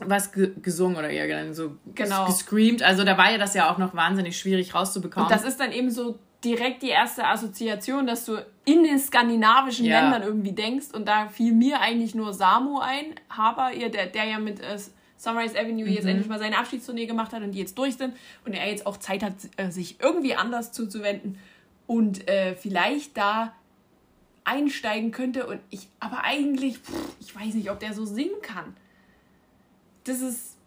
was ge gesungen oder eher so genau. gescreamt. Also da war ja das ja auch noch wahnsinnig schwierig rauszubekommen. Und das ist dann eben so direkt die erste Assoziation, dass du in den skandinavischen ja. Ländern irgendwie denkst. Und da fiel mir eigentlich nur Samu ein, Haber, ihr, der, der ja mit äh, Sunrise Avenue mhm. jetzt endlich mal seine Abschiedstournee gemacht hat und die jetzt durch sind und er jetzt auch Zeit hat, äh, sich irgendwie anders zuzuwenden und äh, vielleicht da einsteigen könnte und ich aber eigentlich, pff, ich weiß nicht, ob der so singen kann. Das ist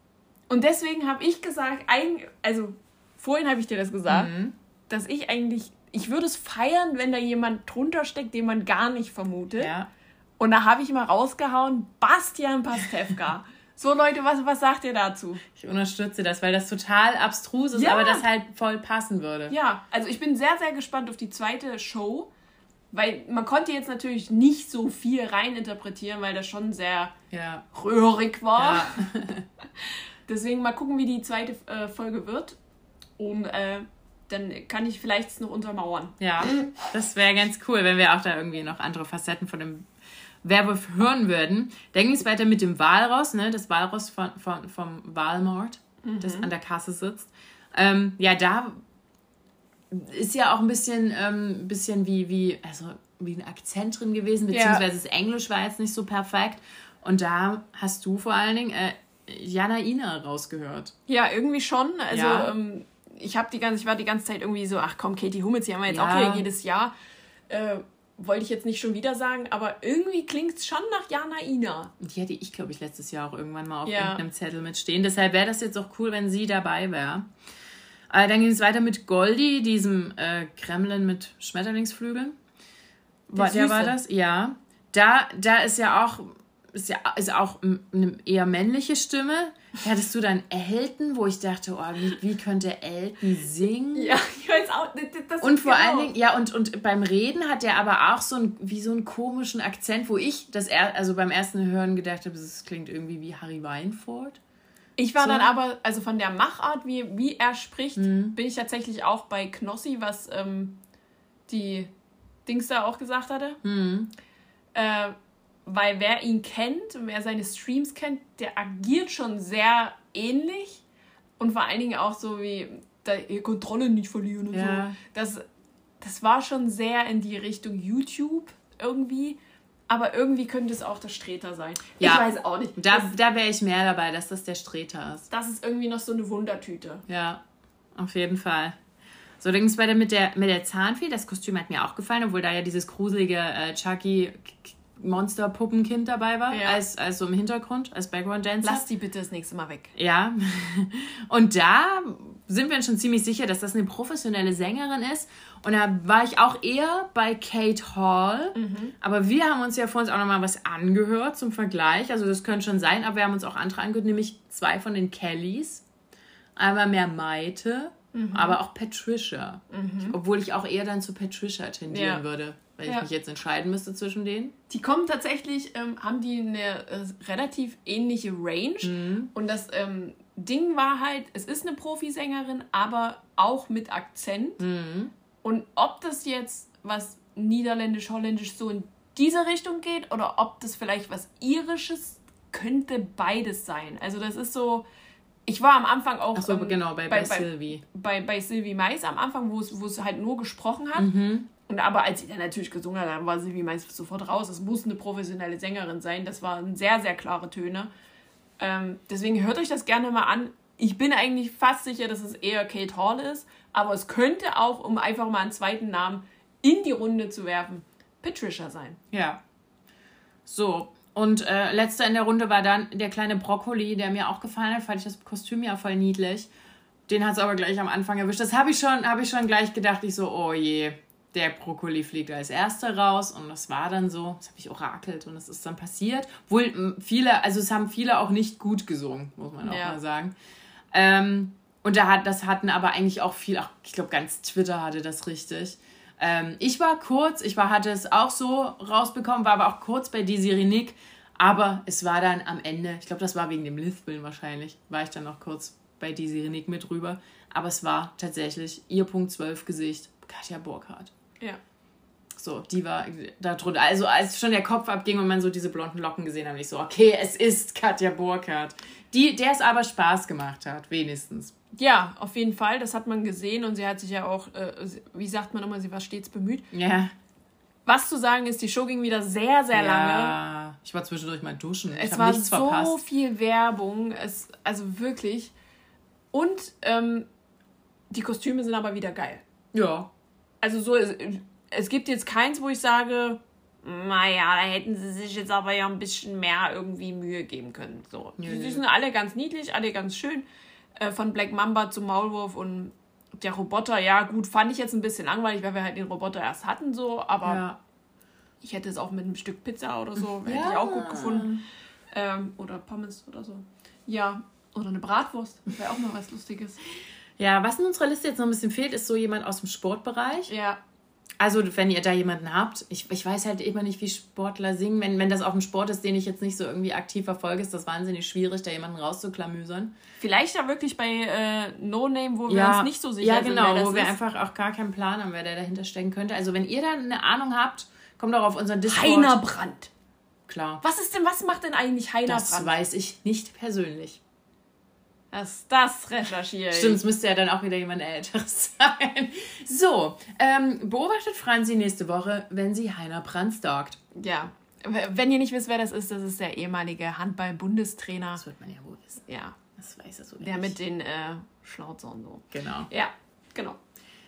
und deswegen habe ich gesagt, ein, also vorhin habe ich dir das gesagt, mhm. dass ich eigentlich, ich würde es feiern, wenn da jemand drunter steckt, den man gar nicht vermutet. Ja. Und da habe ich mal rausgehauen, Bastian Pastewka. So Leute, was, was sagt ihr dazu? Ich unterstütze das, weil das total abstrus ist, ja. aber das halt voll passen würde. Ja, also ich bin sehr, sehr gespannt auf die zweite Show, weil man konnte jetzt natürlich nicht so viel reininterpretieren, weil das schon sehr ja. röhrig war. Ja. Deswegen mal gucken, wie die zweite äh, Folge wird. Und äh, dann kann ich vielleicht es noch untermauern. Ja, das wäre ganz cool, wenn wir auch da irgendwie noch andere Facetten von dem Werwolf hören würden. Dann ging es weiter mit dem Walross, ne? das Walross von, von, vom Walmart, mhm. das an der Kasse sitzt. Ähm, ja, da ist ja auch ein bisschen, ähm, bisschen wie, wie, also wie ein Akzent drin gewesen, beziehungsweise das Englisch war jetzt nicht so perfekt. Und da hast du vor allen Dingen äh, Jana Ina rausgehört. Ja, irgendwie schon. Also ja. ähm, ich habe die ganze, ich war die ganze Zeit irgendwie so, ach komm, Katie Hummels, die haben wir jetzt ja. auch wieder jedes Jahr. Äh, wollte ich jetzt nicht schon wieder sagen, aber irgendwie klingt es schon nach Jana Ina. Die hatte ich, glaube ich, letztes Jahr auch irgendwann mal auf ja. irgendeinem Zettel mitstehen. Deshalb wäre das jetzt auch cool, wenn sie dabei wäre. Äh, dann ging es weiter mit Goldie, diesem äh, Kremlin mit Schmetterlingsflügeln. Der, der war das? Ja. Da, da ist ja auch ist ja ist auch eine eher männliche Stimme. Hattest du dann Elton, wo ich dachte, oh, wie, wie könnte Elton singen? Ja, ich weiß auch. Das und vor genau. allen Dingen, ja, und, und beim Reden hat er aber auch so ein, wie so einen komischen Akzent, wo ich das er, also beim ersten Hören gedacht habe, das klingt irgendwie wie Harry Weinfurt. Ich war so. dann aber, also von der Machart, wie, wie er spricht, mhm. bin ich tatsächlich auch bei Knossi, was ähm, die Dings da auch gesagt hatte. Mhm. Äh, weil wer ihn kennt und wer seine Streams kennt, der agiert schon sehr ähnlich und vor allen Dingen auch so wie Kontrolle nicht verlieren und ja. so. Das, das war schon sehr in die Richtung YouTube irgendwie. Aber irgendwie könnte es auch der Streter sein. Ja, ich weiß auch nicht. Da, da wäre ich mehr dabei, dass das der Streter ist. Das ist irgendwie noch so eine Wundertüte. Ja, auf jeden Fall. So, dann ging es weiter mit der, mit der Zahnfee. Das Kostüm hat mir auch gefallen, obwohl da ja dieses gruselige äh, Chucky Monster-Puppenkind dabei war, ja. als, als so im Hintergrund, als Background-Dancer. Lass die bitte das nächste Mal weg. Ja. Und da sind wir uns schon ziemlich sicher, dass das eine professionelle Sängerin ist. Und da war ich auch eher bei Kate Hall. Mhm. Aber wir haben uns ja vor uns auch nochmal was angehört zum Vergleich. Also das könnte schon sein, aber wir haben uns auch andere angehört, nämlich zwei von den Kellys. Einmal mehr Maite, mhm. aber auch Patricia. Mhm. Obwohl ich auch eher dann zu Patricia tendieren ja. würde wenn ja. ich mich jetzt entscheiden müsste zwischen denen. Die kommen tatsächlich, ähm, haben die eine äh, relativ ähnliche Range. Mhm. Und das ähm, Ding war halt, es ist eine Profisängerin, aber auch mit Akzent. Mhm. Und ob das jetzt was niederländisch, holländisch so in diese Richtung geht oder ob das vielleicht was irisches, könnte beides sein. Also das ist so, ich war am Anfang auch. So, ähm, genau, bei, bei, bei Sylvie. Bei, bei Sylvie Mais am Anfang, wo es, wo es halt nur gesprochen hat. Mhm. Und aber als sie dann natürlich gesungen hat, war sie wie meist sofort raus. Es muss eine professionelle Sängerin sein. Das waren sehr, sehr klare Töne. Ähm, deswegen hört euch das gerne mal an. Ich bin eigentlich fast sicher, dass es eher Kate Hall ist, aber es könnte auch, um einfach mal einen zweiten Namen in die Runde zu werfen, Patricia sein. Ja. So, und äh, letzter in der Runde war dann der kleine Brokkoli, der mir auch gefallen hat, fand ich das Kostüm ja voll niedlich. Den hat es aber gleich am Anfang erwischt. Das habe ich, schon, hab ich schon gleich gedacht. Ich so, oh je, der Brokkoli fliegt als erster raus und das war dann so, das habe ich orakelt und das ist dann passiert. Wohl viele, also es haben viele auch nicht gut gesungen, muss man auch ja. mal sagen. Ähm, und da hat, das hatten aber eigentlich auch viel, auch, ich glaube ganz Twitter hatte das richtig. Ähm, ich war kurz, ich war, hatte es auch so rausbekommen, war aber auch kurz bei Desiree Nick, aber es war dann am Ende, ich glaube das war wegen dem Lispeln wahrscheinlich, war ich dann noch kurz bei Desiree Nick mit drüber. Aber es war tatsächlich ihr Punkt 12 Gesicht, Katja Burkhardt. Ja. So, die war da drunter. Also, als schon der Kopf abging und man so diese blonden Locken gesehen hat, ich so, okay, es ist Katja Burkhardt. Die, der es aber Spaß gemacht hat, wenigstens. Ja, auf jeden Fall. Das hat man gesehen und sie hat sich ja auch, äh, wie sagt man immer, sie war stets bemüht. Ja. was zu sagen ist, die Show ging wieder sehr, sehr Ja, lange. ich war zwischendurch mal duschen. Es war nichts so verpasst. viel Werbung. Es, also wirklich. Und ähm, die Kostüme sind aber wieder geil. Ja. Also so, es, es gibt jetzt keins, wo ich sage, naja, da hätten sie sich jetzt aber ja ein bisschen mehr irgendwie Mühe geben können. So. Die, die sind alle ganz niedlich, alle ganz schön. Äh, von Black Mamba zum Maulwurf und der Roboter, ja gut, fand ich jetzt ein bisschen langweilig, weil wir halt den Roboter erst hatten so, aber ja. ich hätte es auch mit einem Stück Pizza oder so, hätte ich Ja. auch gut gefunden. Ähm, oder Pommes oder so. Ja, oder eine Bratwurst, wäre auch mal was Lustiges. Ja, was in unserer Liste jetzt noch ein bisschen fehlt, ist so jemand aus dem Sportbereich. Ja, Also, wenn ihr da jemanden habt, ich, ich weiß halt immer nicht, wie Sportler singen. Wenn, wenn das auch ein Sport ist, den ich jetzt nicht so irgendwie aktiv verfolge, ist das wahnsinnig schwierig, da jemanden rauszuklamüsern. vielleicht ja wirklich bei äh, No Name, wo wir uns nicht so sicher ja, sind, genau, wer das wo wir ist. einfach auch gar keinen Plan haben, wer da dahinter stecken könnte. Also, wenn ihr da eine Ahnung habt, kommt doch auf unseren Discord. Heiner Brandt. Klar. Was ist denn, was macht denn eigentlich Heiner Das Brandt? weiß ich nicht persönlich. Das, das recherchiere ich. Stimmt, es müsste ja dann auch wieder jemand Älteres sein. So, ähm, beobachtet Franzi nächste Woche, wenn sie Heiner Brandt stalkt. Ja. Wenn ihr nicht wisst, wer das ist, das ist der ehemalige Handball-Bundestrainer. Das wird man ja wohl wissen. Ja. Das weiß er so Der nicht. mit den äh, Schnauzern so. Genau. Ja, genau.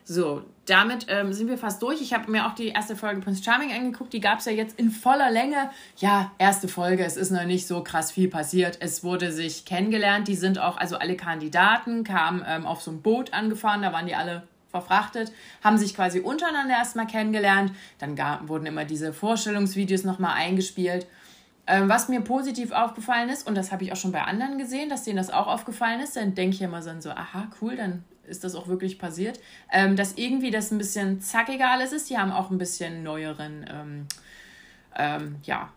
So, damit ähm, sind wir fast durch. Ich habe mir auch die erste Folge Prince Charming angeguckt. Die gab es ja jetzt in voller Länge. Ja, erste Folge. Es ist noch nicht so krass viel passiert. Es wurde sich kennengelernt. Die sind auch, also alle Kandidaten kamen ähm, auf so ein Boot angefahren. Da waren die alle verfrachtet, haben sich quasi untereinander erstmal kennengelernt. Dann gab, wurden immer diese Vorstellungsvideos nochmal eingespielt. Ähm, was mir positiv aufgefallen ist, und das habe ich auch schon bei anderen gesehen, dass denen das auch aufgefallen ist, dann denke ich immer so, so, aha, cool, dann ist das auch wirklich passiert, ähm, dass irgendwie das ein bisschen zackiger alles ist. Die haben auch ein bisschen neueren, ähm, ähm, ja,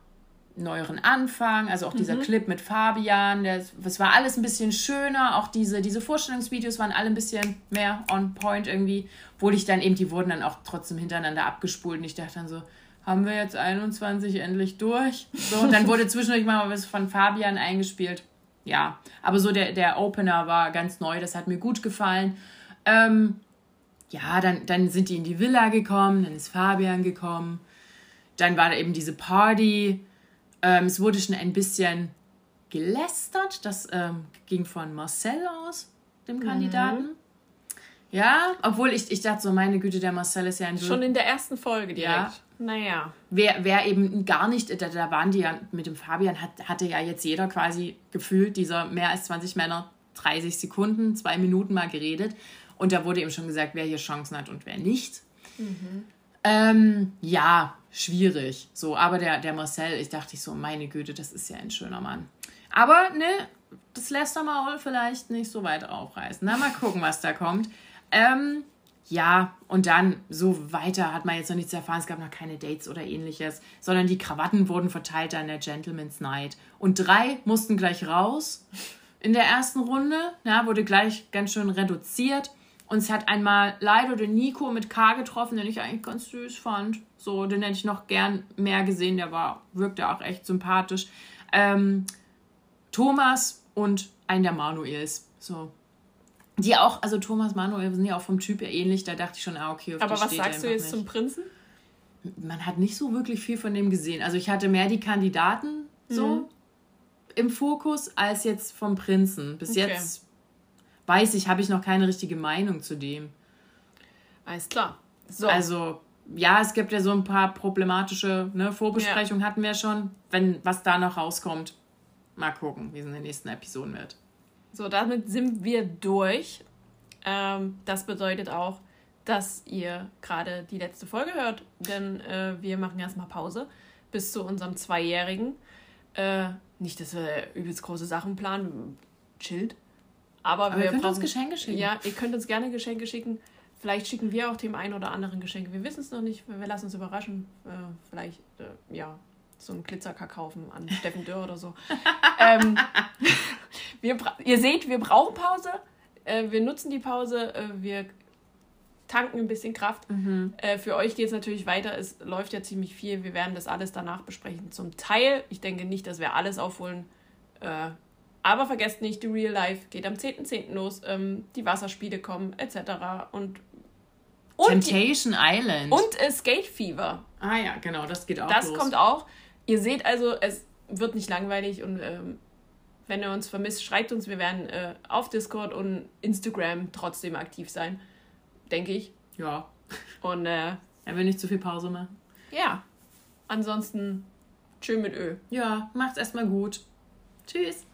neueren Anfang, also auch dieser Clip mit Fabian, das, das war alles ein bisschen schöner, auch diese, diese Vorstellungsvideos waren alle ein bisschen mehr on point irgendwie, obwohl ich dann eben, die wurden dann auch trotzdem hintereinander abgespult und ich dachte dann so, haben wir jetzt 21 endlich durch? So, und dann wurde zwischendurch mal was von Fabian eingespielt. Ja, aber so der, der Opener war ganz neu, das hat mir gut gefallen. Ähm, ja, dann, dann sind die in die Villa gekommen, dann ist Fabian gekommen. Dann war da eben diese Party. Ähm, es wurde schon ein bisschen gelästert. Das ähm, ging von Marcel aus, dem Kandidaten. Ja, obwohl ich, ich dachte so, meine Güte, der Marcel ist ja ein Schon in der ersten Folge direkt. Ja. Naja. Wer, wer eben gar nicht, da, da waren die ja mit dem Fabian, hat, hatte ja jetzt jeder quasi gefühlt, dieser mehr als 20 Männer, 30 Sekunden, zwei Minuten mal geredet. Und da wurde eben schon gesagt, wer hier Chancen hat und wer nicht. Ähm, ja, schwierig. So, aber der, der Marcel, ich dachte ich so, meine Güte, das ist ja ein schöner Mann. Aber ne, das lässt er mal vielleicht nicht so weit aufreißen. Na, mal gucken, was da kommt. Ähm, ja, und dann so weiter hat man jetzt noch nichts erfahren. Es gab noch keine Dates oder ähnliches, sondern die Krawatten wurden verteilt an der Gentleman's Night. Und drei mussten gleich raus in der ersten Runde. Ja, wurde gleich ganz schön reduziert. Und es hat einmal leider den Nico mit K getroffen, den ich eigentlich ganz süß fand. So, den hätte ich noch gern mehr gesehen. Der war, wirkte auch echt sympathisch. Ähm, Thomas und ein der Manuels. So. Die auch, also Thomas Manuel sind ja auch vom Typ her ähnlich. Da dachte ich schon, ah, okay, auf Aber die was sagst du jetzt nicht. zum Prinzen? Man hat nicht so wirklich viel von dem gesehen. Also ich hatte mehr die Kandidaten so Mhm. im Fokus als jetzt vom Prinzen. Bis Okay. jetzt weiß ich, habe ich noch keine richtige Meinung zu dem. Alles klar. So. Also, ja, es gibt ja so ein paar problematische ne, Vorbesprechungen hatten wir schon. Wenn was da noch rauskommt, mal gucken, wie es in den nächsten Episoden wird. So, damit sind wir durch. Ähm, das bedeutet auch, dass ihr gerade die letzte Folge hört, denn äh, wir machen erstmal Pause bis zu unserem Zweijährigen. Äh, nicht, dass wir übelst große Sachen planen, chillt. Aber, Aber wir ihr könnt uns Geschenke schicken. Ja, ihr könnt uns gerne Geschenke schicken. Vielleicht schicken wir auch dem einen oder anderen Geschenke. Wir wissen es noch nicht. Wir lassen uns überraschen. Äh, vielleicht, äh, ja, so einen Glitzerkakaufen an Steffen Dörr oder so. ähm, wir, ihr seht, wir brauchen Pause. Äh, wir nutzen die Pause. Äh, wir tanken ein bisschen Kraft. Mhm. Äh, für euch geht es natürlich weiter. Es läuft ja ziemlich viel. Wir werden das alles danach besprechen. Zum Teil. Ich denke nicht, dass wir alles aufholen. Äh, aber vergesst nicht, die Real Life geht am 10.10. los. Ähm, die Wasserspiele kommen, etc. Und Und Temptation Island. Und äh, Skate Fever. Ah ja, genau, das geht auch. Das los. kommt auch. Ihr seht also, es wird nicht langweilig und ähm, wenn ihr uns vermisst, schreibt uns. Wir werden äh, auf Discord und Instagram trotzdem aktiv sein. Denke ich. Ja. Und äh, er will nicht zu viel Pause machen. Ja. Ansonsten schön mit Ö. Ja, macht's erstmal gut. Tschüss.